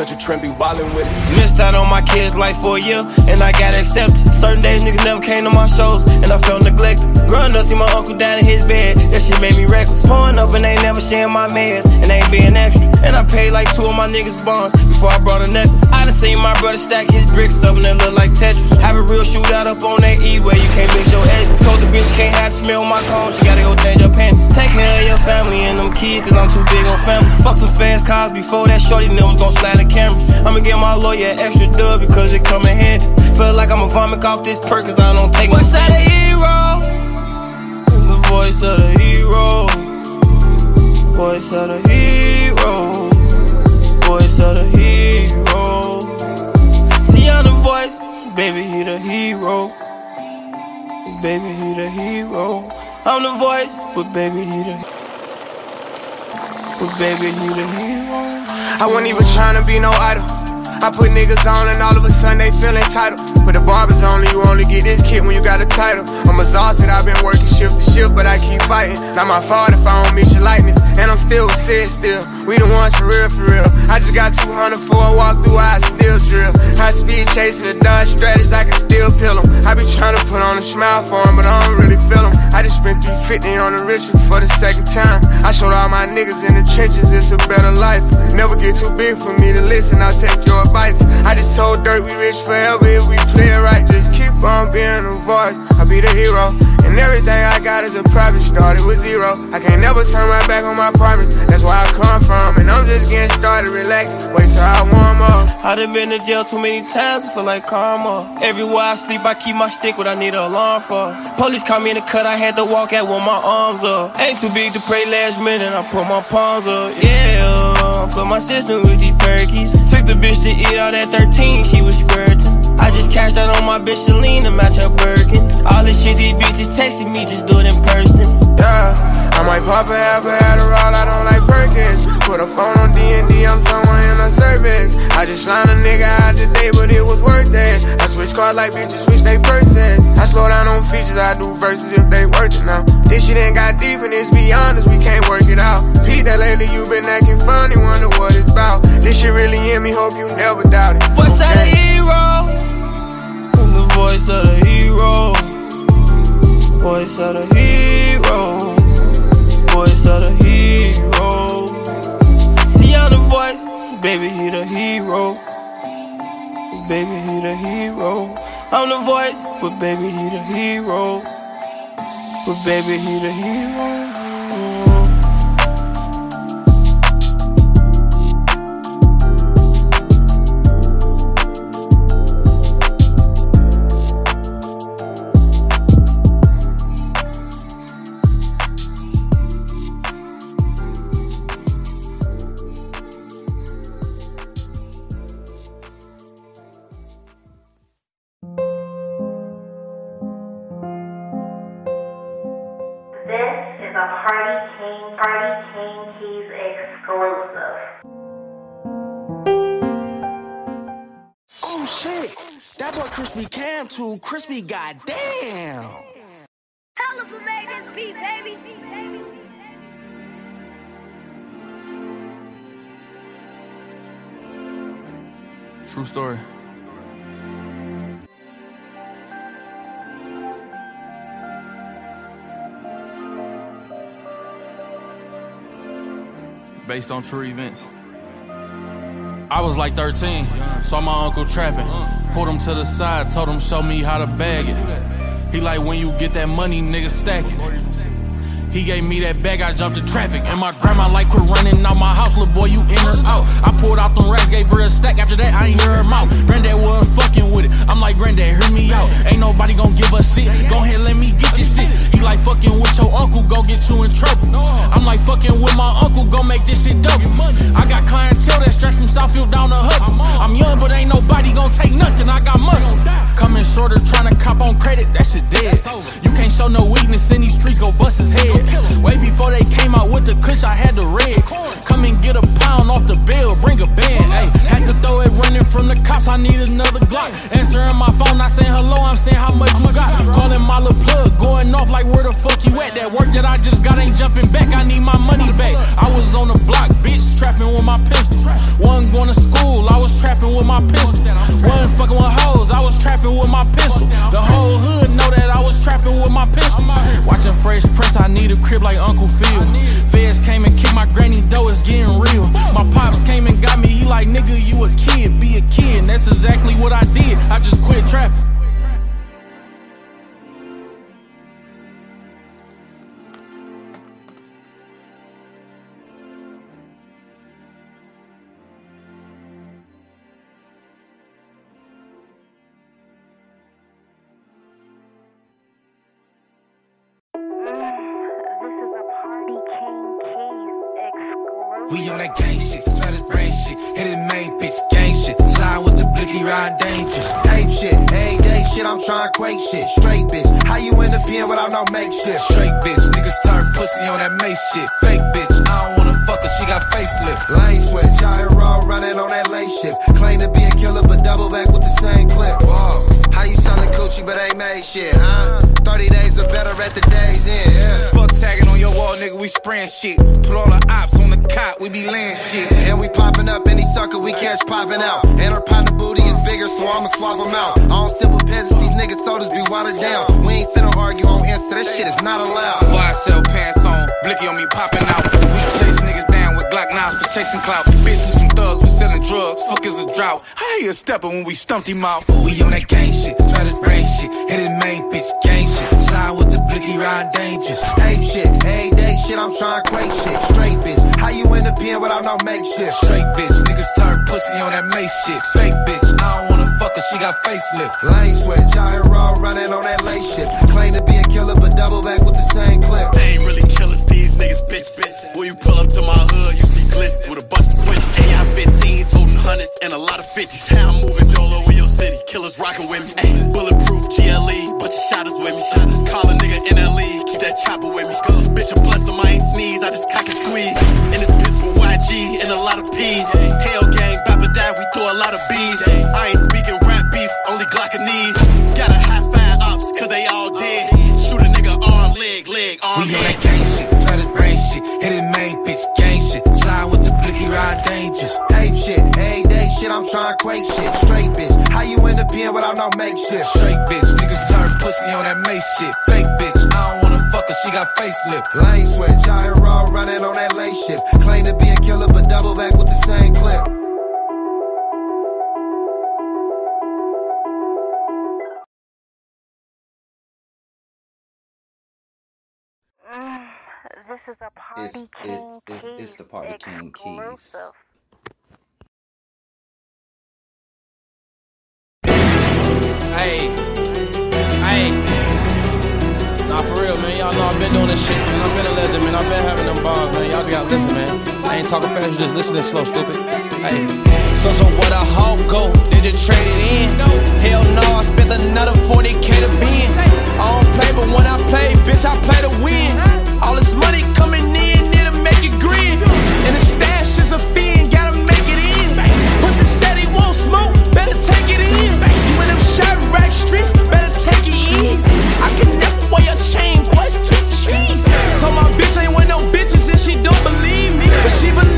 Touch a trend, be wildin' with it. Missed out on my kids' life for a year, and I got accepted. Certain days niggas never came to my shows, and I felt neglected. Growing up, see my uncle down in his bed, that shit made me reckless. Pouring up and they never sharing my meds, and they ain't being extra. And I paid like two of my niggas' bonds before I brought a necklace. I done seen my brother stack his bricks up and they look like Tetris. Have a real shootout up on that E where you can't mix your eggs. Told the bitch can't have to smell my cone, she gotta go change her panties. Take care of your family and them kids, cause I'm too big on family. Fuck the fast cars before that shorty them gon' slide the cameras. I'ma get my lawyer extra dub because it come in handy. Feel like I'ma vomit off this perk cause I don't take Voice of the hero. The voice of the hero. Voice of the hero. Voice of the hero. See I'm the voice, baby he the hero. Baby he the hero. I'm the voice, but baby he the But baby he the hero. I wasn't even trying to be no idol. I put niggas on and all of a sudden they feel entitled. But the barbers only, you only get this kid when you got a title. I'm exhausted, I've been working shift to shift, but I keep fighting. Not my fault if I don't meet your likeness. And I'm still sick still. We the ones for real, for real. I just got 200 for a walk through, I still drill. High speed chasing the Dodge strategies, I can still peel them. I be trying to put on a smile for them, but I don't really feel them. I just spent 350 on the ritual for the second time. I showed all my niggas in the trenches, it's a better life. Never get too big for me to listen, I'll take your advice. I just told Dirt we rich forever if we it right. Just keep on being a voice, I'll be the hero. And everything I got is a private started with zero. I can't never turn my back on my promise, that's where I come from. And I'm just getting started, relax, wait till I warm up. I done been to jail too many times, I feel like karma. Everywhere I sleep, I keep my stick, what I need an alarm for. Police caught me in the cut, I had to walk out with my arms up. Ain't too big to pray last minute, I put my palms up. Yeah, fill my system with these perkies. Took the bitch to eat out at 13, she was. I just cashed out on my bitch Celine to match her Birkin. All this shit these bitches texting me, just do it in person. Yeah, I might pop a half a Adderall, I don't like Perkins. Put a phone on D&D, I'm somewhere in the service. I just lined a nigga out today, but it was worth it. I switch cars like bitches switch they purses. I slow down on features, I do verses if they worth it now. This shit ain't got deep and it's beyond us, we can't work it out. Pete, that lately you been acting funny, wonder what it's about. This shit really in me, hope you never doubt it. Voice of the hero. Voice of the hero. Voice of the hero. Voice of the hero. See I'm the voice, baby he the hero. Baby he the hero. I'm the voice, but baby he the hero. But baby he the hero. Crispy Cam too crispy, goddamn! Hell Hella for made this beat, baby. True story. Based on true events. I was like 13, saw my uncle trapping. Pulled him to the side, told him show me how to bag it. He like when you get that money, nigga stack it. He gave me that bag, I jumped in traffic. And my grandma like quit running out my house, little boy, you in or out. I pulled out them racks, gave her a stack. After that, I ain't hear her mouth. Granddad wasn't fucking with it. I'm like, Granddad, hear me out. Ain't nobody gon' give a shit. Go ahead, let me get this shit. He like fucking with your uncle, go get you in trouble. I'm like fucking with my uncle, go make this shit dope. I got clientele that stretch from Southfield down to Hubble. I'm young, but ain't nobody gon' take nothing. I got muscle. Coming shorter, tryna cop on credit, that shit dead. You can't show no weakness in these streets, go bust his head. Way before they came out with the kush, I had the regs. Come and get a pound off the bill, bring a band. Ayy, had to throw it running from the cops, I need another Glock. Answering my phone, not saying hello, I'm saying how much you got. Calling my little plug, going off like where the fuck you at? That work that I just got ain't jumping back, I need my money back. I was on the block, bitch, trapping with my pistol. Wasn't going to school, I was trapping with my pistol. Wasn't fucking with hoes, I was trapping with my pistol. The whole hood know that I was trapping with my pistol. Watching Fresh Prince, I need a crib like Uncle Phil. Feds came and kicked my granny door, it's getting real. My pops came and got me, he like, nigga, you a kid, be a kid. And that's exactly what I did, I just quit trapping. Pen without no makeshift? Straight bitch, niggas turn pussy on that mace shit. Fake bitch, I don't wanna fuck her, she got facelift. Lane switch, I hear running on that late shift. Claim to be a killer, but double back with the same clip. Whoa, how you selling coochie, but ain't made shit, huh? 30 days or better at the day's end. Yeah. Fuck tagging on your wall, nigga, we spraying shit. Put all the ops on the cot, we be laying shit. And we popping up any sucker we catch popping out. And our partner booty is bigger, so I'ma swap them out. I don't with peasants, these niggas sodas be watered down. We ain't finna argue on Insta, that shit is not allowed. Why I sell pants on, blicky on me popping out. We chase niggas down with Glock knives for chasing clout. Bitch, we some thugs, we selling drugs. Fuck is a drought. I hear a stepper when we stumped him out. We on that gang shit, try to brain shit. Hit his main bitch, gang blicky, ride dangerous. Ape shit, every day shit, I'm trying quake shit. Straight bitch, how you in the pen without no makeshift? Straight bitch, niggas turn pussy on that mace shit. Fake bitch, I don't wanna fuck her, she got facelift. Lane switch, I hear raw running on that late shit. Claim to be a killer, but double back with the same clip. They ain't really killers, these niggas bitch bitch. When you pull up to my hood, you see glitz with a bunch of switches. AI 15s, holding hundreds and a lot of 50s. How I'm moving dolo in your city, killers rocking with me. Ay, bulletproof GLE, bunch of shotters with me. A nigga NLE, keep that chopper with me. Bitch, I'm blessed, I ain't sneeze, I just cock and squeeze. In this bitch with YG and a lot of P's. Hell gang, Baba die, we throw a lot of B's. I ain't speaking rap beef, only Glockanese. Gotta high five ops, cause they all dead. Shoot a nigga arm, leg, leg, arm, We head. that gang shit, try to brain shit. Hit his main bitch, gang shit. Slide with the blicky, ride dangerous. Ape shit, every day shit, I'm trying quake shit. Straight bitch, how you in the pen without no makeshift? Straight bitch, niggas turn pussy on that mace shit. Fake got facelift. Lane switch, I hear raw running on that late shift. Claim to be a killer, but double back with the same clip. (sighs) This is a Party It's King it's it's, it's the Party King Keys. Hey, hey. Y'all know I've been doing this shit, man. I've been a legend, man. I've been having them bars, man. Y'all just gotta listen, man. I ain't talking fast, just listen slow, stupid. Hey. So, so what a hoe go? Did you trade it in? Hell no, I spent another 40k to bin. I don't play, but when I play, bitch, I play to win. All this money coming in, it'll make it grin. And the stash is a fiend, gotta make it in. Pussy said he won't smoke, better take it in. You in them shot she don't believe me. But she believe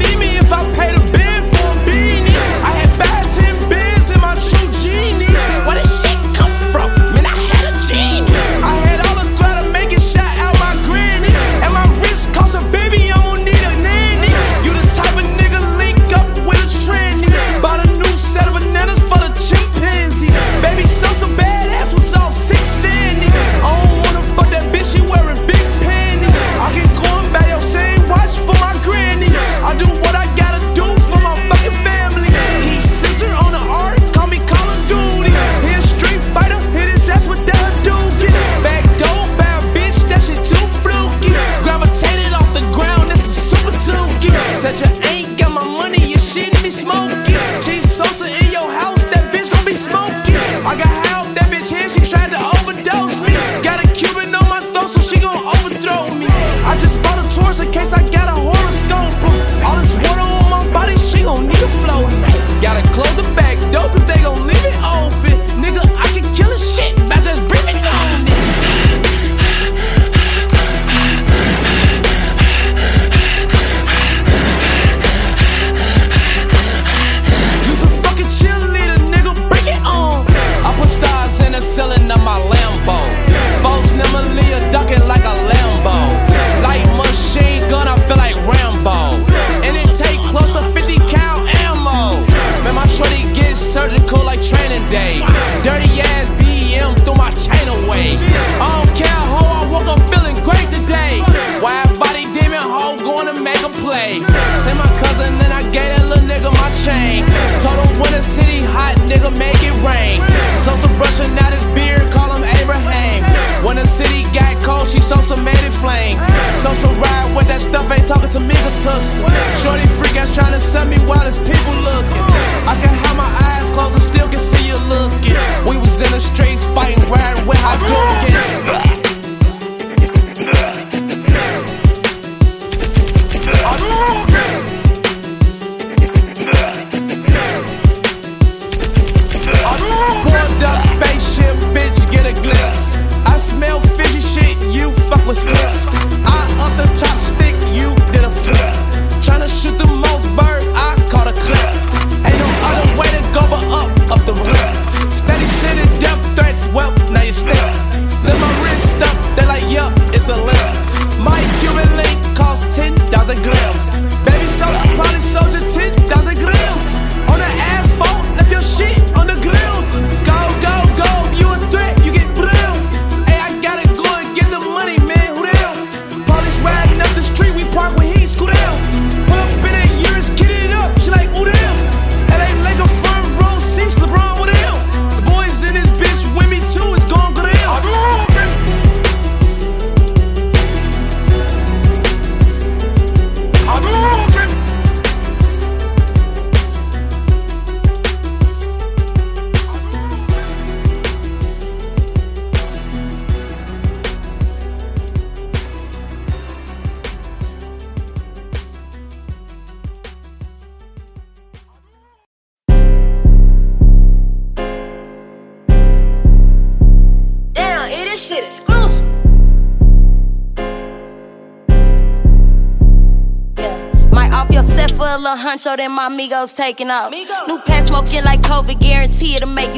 sister. Shorty freak ass trying to send me while there's people looking. I can have my eyes closed and still can see you looking. We was in the streets fighting, riding with our Hadouken. A little my amigos taking off. New pet smoking like COVID, guarantee it'll make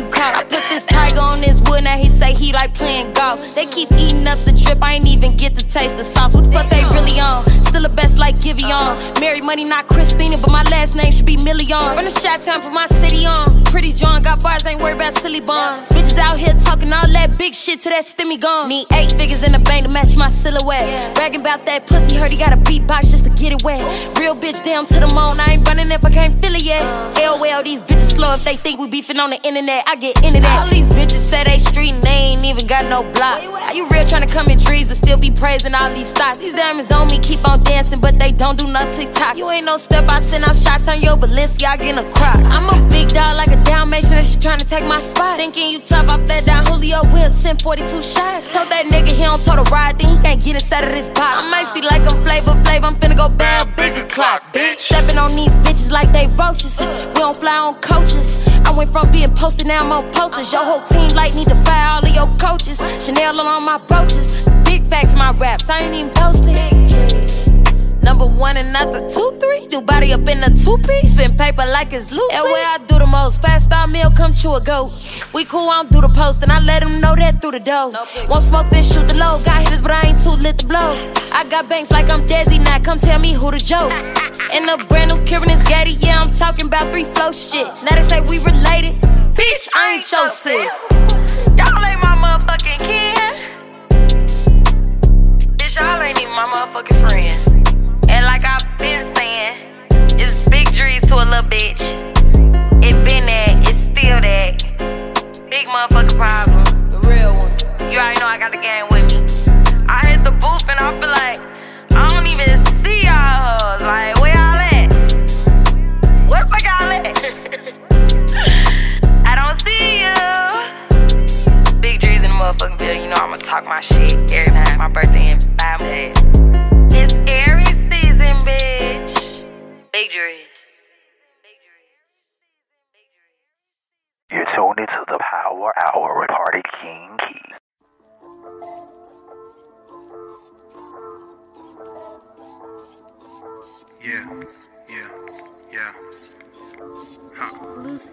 shit to that stimmy gone. Need eight figures in the bank to match my silhouette. Bragging about that pussy, heard he got a beatbox just to get it wet. Real bitch down to the moon, I ain't running if I can't feel it yet. Uh. LOL, these bitches slow if they think we beefing on the internet. I get into that. All these bitches say they street and they ain't even got no block. You real trying to come in trees but still be praising all these stocks? These diamonds on me keep on dancing, but they don't do no TikTok. You ain't no step, I send out shots on your Balenciaga in a crock. I'm a big dog like a Dalmatian that she trying to take my spot. Thinking you tough off that down Julio will send 42 shots. Told that nigga he don't told a ride, then he can't get inside of this box. I might see like I'm Flavor Flav, I'm finna go bad, bigger clock, bitch. Stepping on these bitches like they roaches. We don't fly on coaches. I went from being posted, now I'm on posters. Your whole team like need to fire all of your coaches. Chanel on all my brooches. Big facts, my raps, I ain't even posting. Number one and not the two, three. Do body up in the two piece. Spin paper like it's loose. That way I do the most. Fast star meal, come chew a goat. We cool, I don't do the post, and I let him know that through the door. Won't smoke, then shoot the low. Got hitters, but I ain't too lit to blow. I got banks like I'm Desi, now come tell me who the joke. (laughs) In a brand new Kieran is Getty, yeah, I'm talking about three flow shit. Now they say we related. Bitch, I ain't your sis. Y'all ain't my motherfucking kin. Bitch, y'all ain't even my motherfucking friend. And like I've been saying, it's big dreams to a little bitch. It been that, it's still that. Big motherfucking problem. The real one. You already know I got the game with me. I hit the booth and I feel like I don't even see y'all hoes. Like, where y'all at? Where the fuck y'all at? (laughs) I don't see you. Big dreams in the motherfucking bill. You know I'ma talk my shit every time my birthday and five days bitch. Big dreams. You're tuned into the Power Hour with Party King Yeah, yeah, yeah. Huh,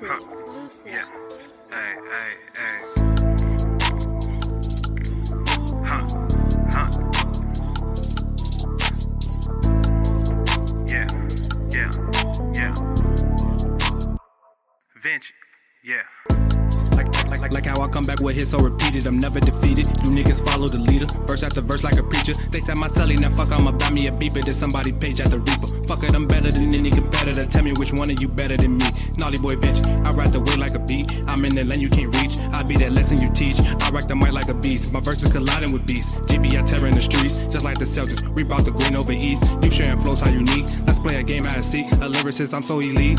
huh, yeah. Hey, hey, hey. Vinci, yeah. Like, like, how I come back with hits so repeated. I'm never defeated. You niggas follow the leader. Verse after verse like a preacher. They tell my celly, now fuck, I'ma buy me a beeper. Then somebody page at the reaper. Fuck it, I'm better than any competitor. Tell me which one of you better than me. Naughty boy Vinci. I ride the way like a beat. I'm in the lane you can't reach. I be that lesson you teach. I rock the mic like a beast. My verses colliding with beats. GB, I terror in the streets. Just like the Celtics. We brought the green over east. You sharing flows how unique. Let's play a game I see. A lyricist, I'm so elite.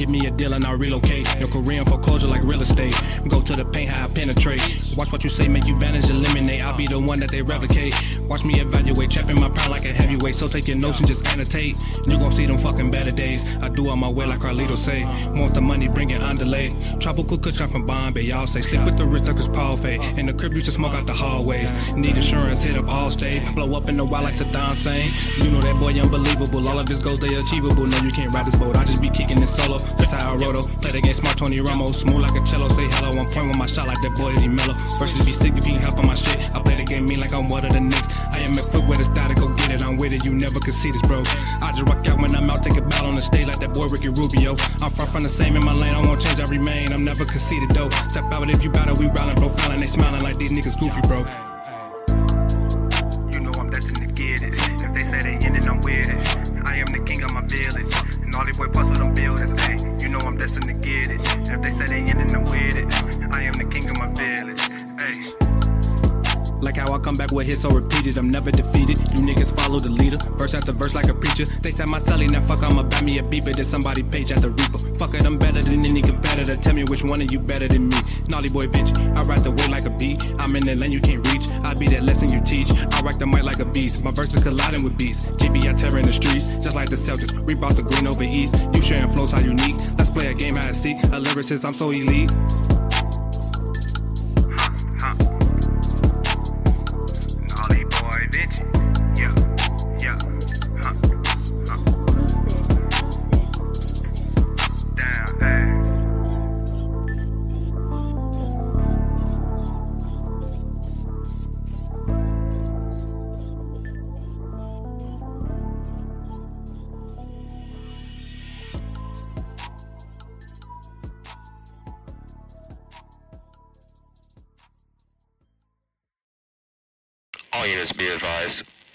Give me a deal and I'll relocate. Your career in foreclosure like real estate. Go to the paint, how I penetrate. Watch what you say, make you vanish, eliminate. I'll be the one that they replicate. Watch me evaluate, trapping my pound like a heavyweight. So take your notes and just annotate. You gon' see them fucking better days. I do on my way like Carlito say. Want the money, bring it on delay. Tropical cushion from Bombay, y'all say. Sleep with the wrist like it's Paul Fay. In the crib, used to smoke out the hallways. Need insurance, hit up Allstate. Blow up in the wild like Saddam Hussein. You know that boy unbelievable. All of his goals, they achievable. No, you can't ride this boat. I just be kicking it solo. That's how I roto. Play the game smart, Tony Ramos. Smooth like a cello. Say hello. One point with my shot like that boy, Eddie Mello. Versus be sick if you help on my shit. I play the game mean like I'm one of the Knicks. I am equipped with a style to go get it. I'm with it. You never could see this, bro. I just rock out when I'm out. Take a bow on the stage like that boy Ricky Rubio. I'm far from the same in my lane. I won't change. I remain. I'm never conceited though. Step out if you battle. We rowling, profiling. They smiling like these niggas goofy, bro. You know I'm destined to get it. If they say they ended, I'm with it. I am the king of my village. And all these boy bustle them buildings. I'm it. If they say they ended, I'm with Like how I come back with hits so repeated. I'm never defeated. You niggas follow the leader. Verse after verse like a preacher. They tell my celly, now fuck, I'ma buy me a beeper. Then somebody page at the reaper. Fuck it, I'm better than any competitor. Tell me which one of you better than me. Naughty boy bitch, I ride the way like a bee. I'm in the lane you can't reach. I be that lesson you teach. I rock the mic like a beast. My verses colliding with beats. GB, I terror in the streets. Just like the Celtics. We brought the green over east. You sharing flows how unique. Let's play a game I see. A lyricist, I'm so elite.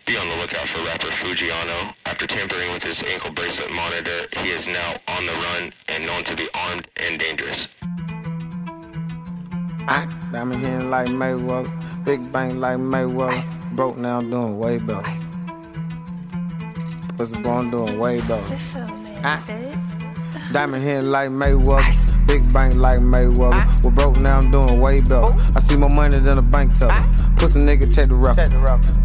Be on the lookout for rapper Fujiano. After tampering with his ankle bracelet monitor, he is now on the run and known to be armed and dangerous. I, diamond hitting like Mayweather, big bang like Mayweather. Broke now doing way better. Pussy born doing way better. I, diamond hitting like Mayweather, big bang like Mayweather. Ah. We're broke now, I'm doing way better. Oh. I see more money than a bank teller. Ah. Pussy nigga check the record.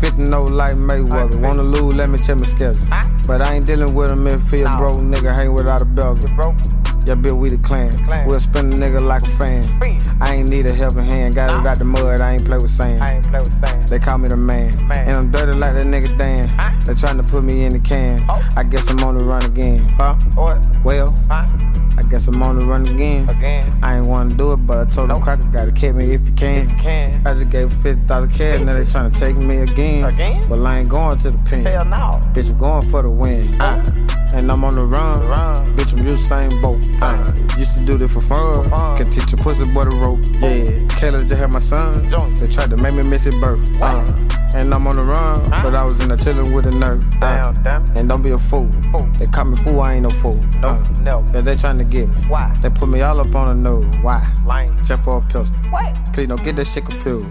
50 no like Mayweather. Ah. Wanna lose, let me check my schedule. But I ain't dealing with him if he a broke nigga, hang without a bezel. Yeah, bitch, we the clan. We'll spin a nigga like a fan. I ain't need a helping hand. Got it out the mud, I ain't play with sand. They call me the man. man. And I'm dirty like that nigga Dan. They trying to put me in the can. Oh. I guess I'm on the run again. Huh? Well, I guess I'm on the run again. again. I ain't wanna do it, but I told them cracker gotta kick me if you can. Can. I just gave 50,000 cash, now they trying to take me again. again. But I ain't going to the pen. Hell no. Bitch, I'm going for the win. Uh, and I'm on the run. run. Bitch, I'm Usain Bolt. Uh, used to do this for fun. Can teach a pussy boy to rope. Yeah. Kayla just had my son. They tried to make me miss his birth. Uh, and I'm on the run, but I was in the chilling with a nerd. Uh, and don't be a fool. They call me fool, I ain't no fool. Uh, yeah, they trying to get me. Why? They put me all up on the nose. Why? Check for a pistol. What? Please don't get that shit confused.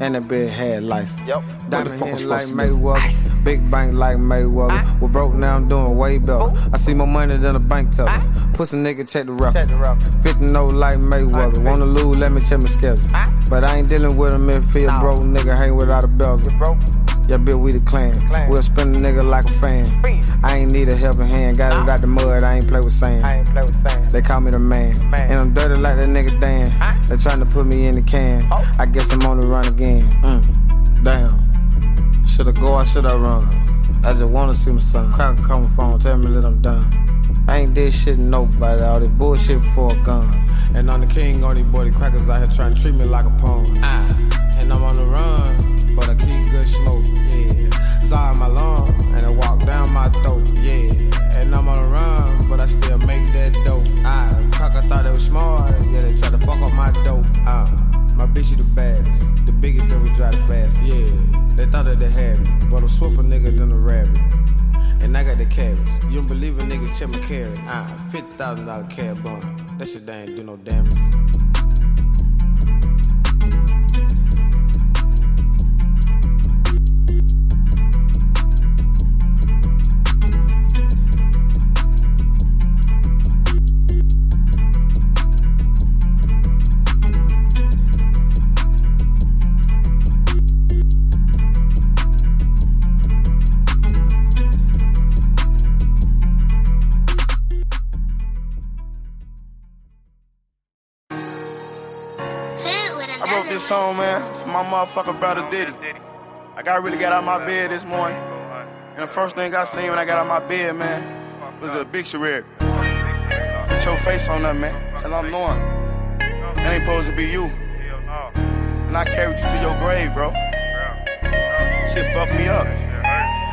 And that bitch had license. Yep. Diamond was like? Mayweather. Big bank like Mayweather. We're broke now, I'm doing way better. I see more money than a bank teller. Pussy nigga, check the record. 50 no like Mayweather. Wanna lose, let me check my schedule. But I ain't dealing with him if he a broke nigga, hang without a bezel. Yeah, bitch, we the clan. We'll spin a nigga like a fan. I ain't need a helping hand. Got it out the mud, I ain't play with sand. I ain't play with sand. They call me the man. man. And I'm dirty like that nigga Dan. They trying to put me in the can. I guess I'm on the run again. Mm. Damn. Shoulda go or shoulda run? I just wanna see my son. Call my phone, tell me that I'm done. I ain't did shit to nobody, all this bullshit for a gun. And I'm the king on these boy, the crackers out here trying to treat me like a pawn. Ah, and I'm on the run, but I keep good smoke, yeah. Zah my lung, and I walk down my throat, yeah. And I'm on the run, but I still make that dope. Ah, cracker thought they was smart, yeah, they try to fuck up my dope. Ah, my bitch, you the baddest, the biggest, and we drive the fastest, yeah. They thought that they had me, but I'm swifter nigga than a rabbit. And I got the carrots. You don't believe a nigga check my carrot. Ah, $50,000 cab bun. That shit ain't do no damage. This song, man, for my motherfucker brother Diddy. I got really got out my bed this morning. And the first thing I seen when I got out my bed, man, was a big lyric. Put your face on that, man. Cause I'm knowing. That ain't supposed to be you. And I carried you to your grave, bro. Shit fucked me up.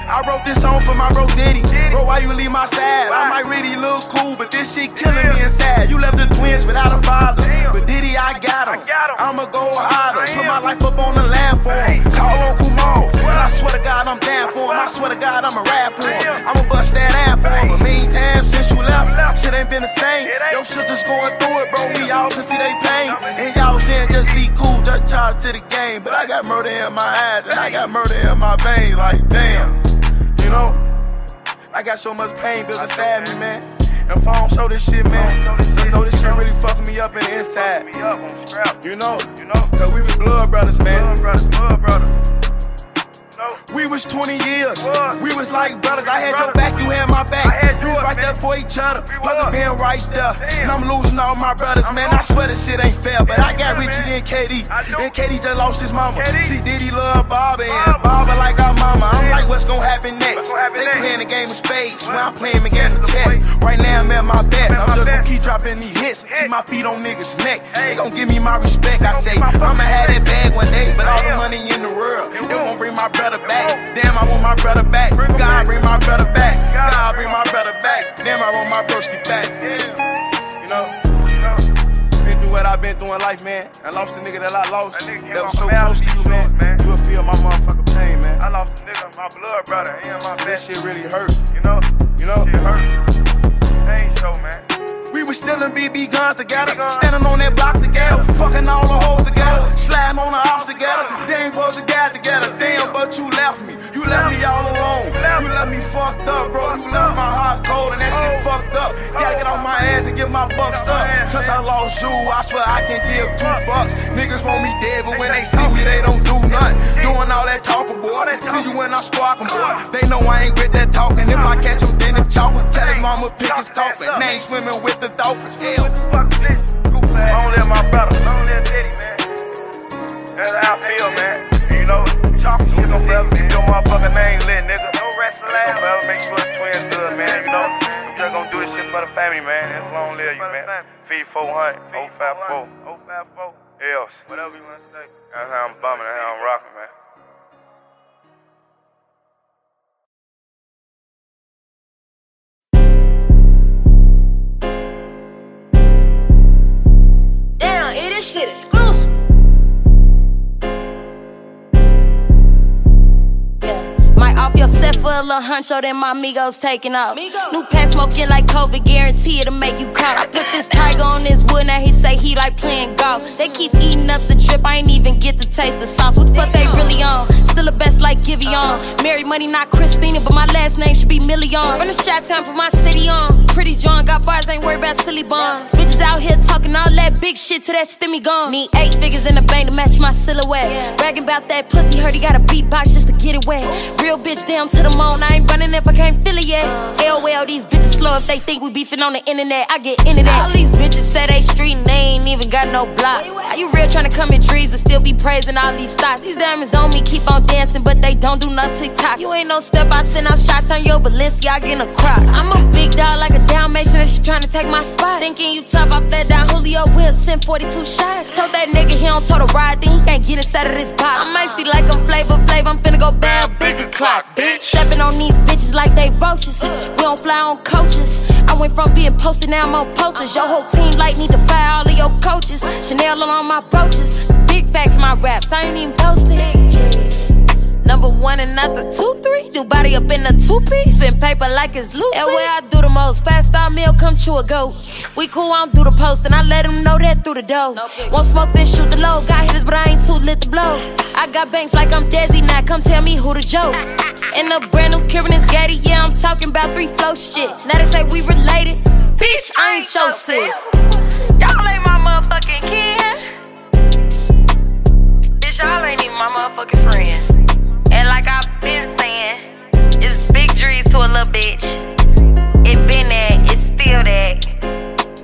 I wrote this song for my bro Diddy. Bro, why you leave my side? I might really look cool, but this shit killing me inside. You left the twins without a father. But Diddy, I got him. I'ma go harder. Put my life up on the land for him. Call Uncle Mo. I swear to God, I'm down for him. I swear to God, I'ma rap for him. I'ma bust that ass for him. But meantime, since you left, shit ain't been the same. Your sisters going through it, bro. We all can see they pain. And y'all saying just be cool, just charge to the game. But I got murder in my eyes, and I got murder in my veins. Like, damn. Know, I got so much pain built inside me, man. And if I don't show this shit, man, just know this shit really fucking me up in the inside. You know, cause we was blood brothers, man. We was 20 years. We was like brothers. I had your back, you had my back. We was right there for each other. Brother being right there. And I'm losing all my brothers, man. I swear this shit ain't fair. But I got Richie and KD. And KD just lost his mama. See, Diddy love Bobby and Bobby like our mama. I'm like, what's gonna happen next? They playing the game of spades. When I'm playing the game of chess. Right now I'm at my best. I'm just gonna keep dropping these hits. Keep my feet on niggas' neck. They gon' give me my respect. I say, I'ma have that bag one day. But all the money in the world, it won't bring my brother back. Damn, I want my brother back. God bring my brother back. God bring my brother back. Damn, I want my broski back. Damn. You know, been through what I've been through in life, man. I lost a nigga that I lost. That was so close to you, man. You will feel my motherfucking pain, man. I lost a nigga, my blood brother. He my This shit really hurt. You know, you know. It hurt. Pain show, man. We was still in BB guns together, standing on that block together, fucking all the hoes together, sliding on the house together. They ain't supposed to get together, damn, but you left me. You left me all alone. You left me fucked up, bro. You left my heart cold and that shit fucked up. Gotta get on my ass and get my bucks up. Since I lost you, I swear I can't give two fucks. Niggas want me dead, but when they see me, they don't do nothing. Doing all that talking, boy. See you when I'm sparking, boy. They know I ain't with that talking. If I catch him, then it's chalking. Tell his mama pick his coffin. They ain't swimming with the dolphins. Hell. Long live my brother. Long live Diddy, man. That's how I feel, man. You know, chalk shit gon' forever keep your motherfucking name lit, nigga. No rest for last. Forever make sure the twins good, man. You know, I'm just gonna do this shit for the family, man. That's long live you, man. Feed 400, 054. 054. Else. Whatever you wanna say. That's how I'm bumming, that's how I'm rocking, man. Damn, it is shit exclusive. Might off your set for a little huncho, then my amigos taking off. New pet smoking like COVID, guarantee it'll make you cough. I put this tiger on this wood, now he say he like playing golf. They keep eating up the drip, I ain't even get to taste the sauce. What the fuck they really on? Still the best like Giveon. Mary money, not Christina, but my last name should be Million. From the shot town, put my city on. Pretty John got bars, ain't worried about silly bonds. Bitches out here talking all that big shit to that stimmy gone. Need eight figures in the bank to match my silhouette. Bragging about that pussy, heard he got a beatbox just to get it wet. Real bitch down to the moon, I ain't running if I can't feel it yet. LOL, these bitches slow if they think we beefing on the internet. I get into that. All these bitches say they street and they ain't even got no block. How you real trying to come in trees but still be praising all these stocks? These diamonds on me keep on dancing, but they don't do no TikTok. You ain't no step, I send out shots on your Balenciaga in a crock. I'm a big dog like a Dalmatian that she trying to take my spot. Thinking you top off that down Julio will send 42 shots. Told that nigga he don't told a ride, then he can't get inside of this pop. I might see like a Flavor Flav, I'm finna go bad, bigger clock, bitch. Stepping on these bitches like they roaches. We don't fly on coaches. I went from being posted, now I'm on posters. Your whole team like need to fire all of your coaches. Chanel on my brooches. Big facts, my raps, I ain't even posting. Number one and not the two, three. Do body up in the two piece. Spin paper like it's loose. That way I do the most. Fast star meal come true a go. We cool, I don't do the post. And I let them know that through the door. Won't smoke, then shoot the low. Got hitters, but I ain't too lit to blow. I got banks like I'm Desi now. Come tell me who the joke. (laughs) In a brand new Kieran is Gaddy. Yeah, I'm talking about three flow shit. Uh. Now they say we related. Bitch, I ain't your sis. Y'all ain't my motherfucking kin. Bitch, y'all ain't even my motherfucking friend. And like I've been saying, it's big dreams to a little bitch. It been that, it's still that.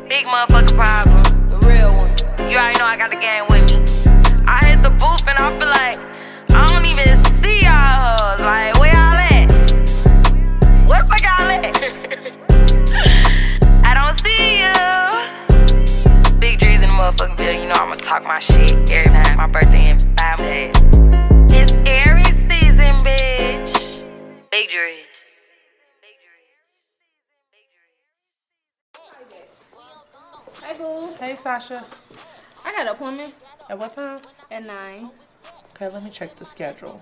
Big motherfucking problem. The real one. You already know I got the game with me. I hit the booth and I feel like I don't even see y'all hoes. Like, where y'all at? Where the fuck y'all at? (laughs) I don't see you. Big dreams in the motherfucking building. You know I'ma talk my shit every time. My birthday in five days. It's Aries season, bitch. Big dreams. Hey, boo. Hey, Sasha. I got an appointment. At what time? At 9. Okay, let me check the schedule.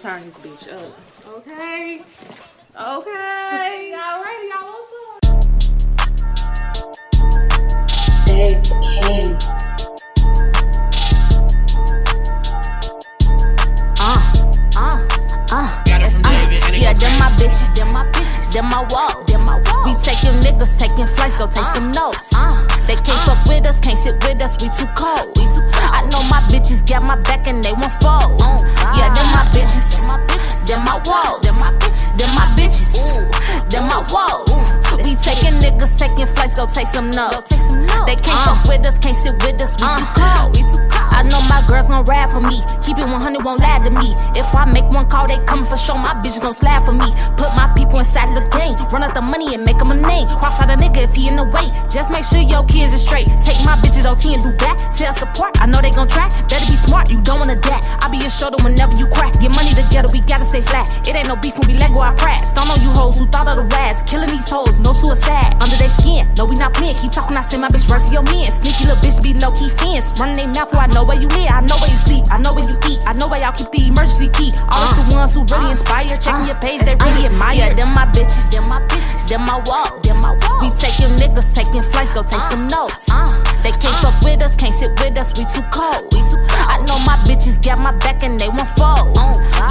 Turn this bitch up. Uh, okay. Okay. Some notes. They can't uh. fuck with us, can't sit with us, we too uh. cold. Girls gon' ride for me. Keep it 100, won't lie to me. If I make one call, they coming for sure. My bitch gon' slap for me. Put my people inside of the game. Run up the money and make them a name. Cross out a nigga if he in the way. Just make sure your kids are straight. Take my bitches OT and do that. Tell support, I know they gon' try. Better be smart, you don't wanna die. I'll be your shoulder whenever you crack. Get money together, we gotta stay flat. It ain't no beef when we let go our cracks. Don't know you hoes who thought of the rats. Killing these hoes, no suicide. Under their skin, no, we not playing. Keep talking, I send my bitch verse your men. Sneaky little bitch be low key fence. Running they mouth, who I know where you live. I know where you sleep. I know where you eat. I know where y'all keep the emergency key. All uh, the ones who really inspire. Checking your page, they really admire. Yeah, them my bitches. Them my bitches. Them my walls. Them my walls. We taking niggas, taking flights, go take some notes. Uh, they can't fuck with us, can't sit with us. We too cold. We too cold. I know my bitches got my back and they won't fold.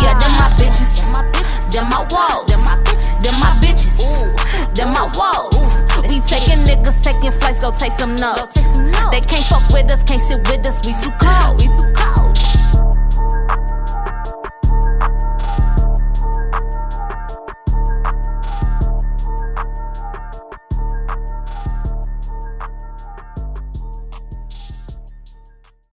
yeah, them my bitches. Them my bitches. Them my walls. Them my bitches. Them my bitches. Them my walls. We taking niggas, taking flights, go take some notes. They can't fuck with us, can't sit with us. We too cold. We too cold.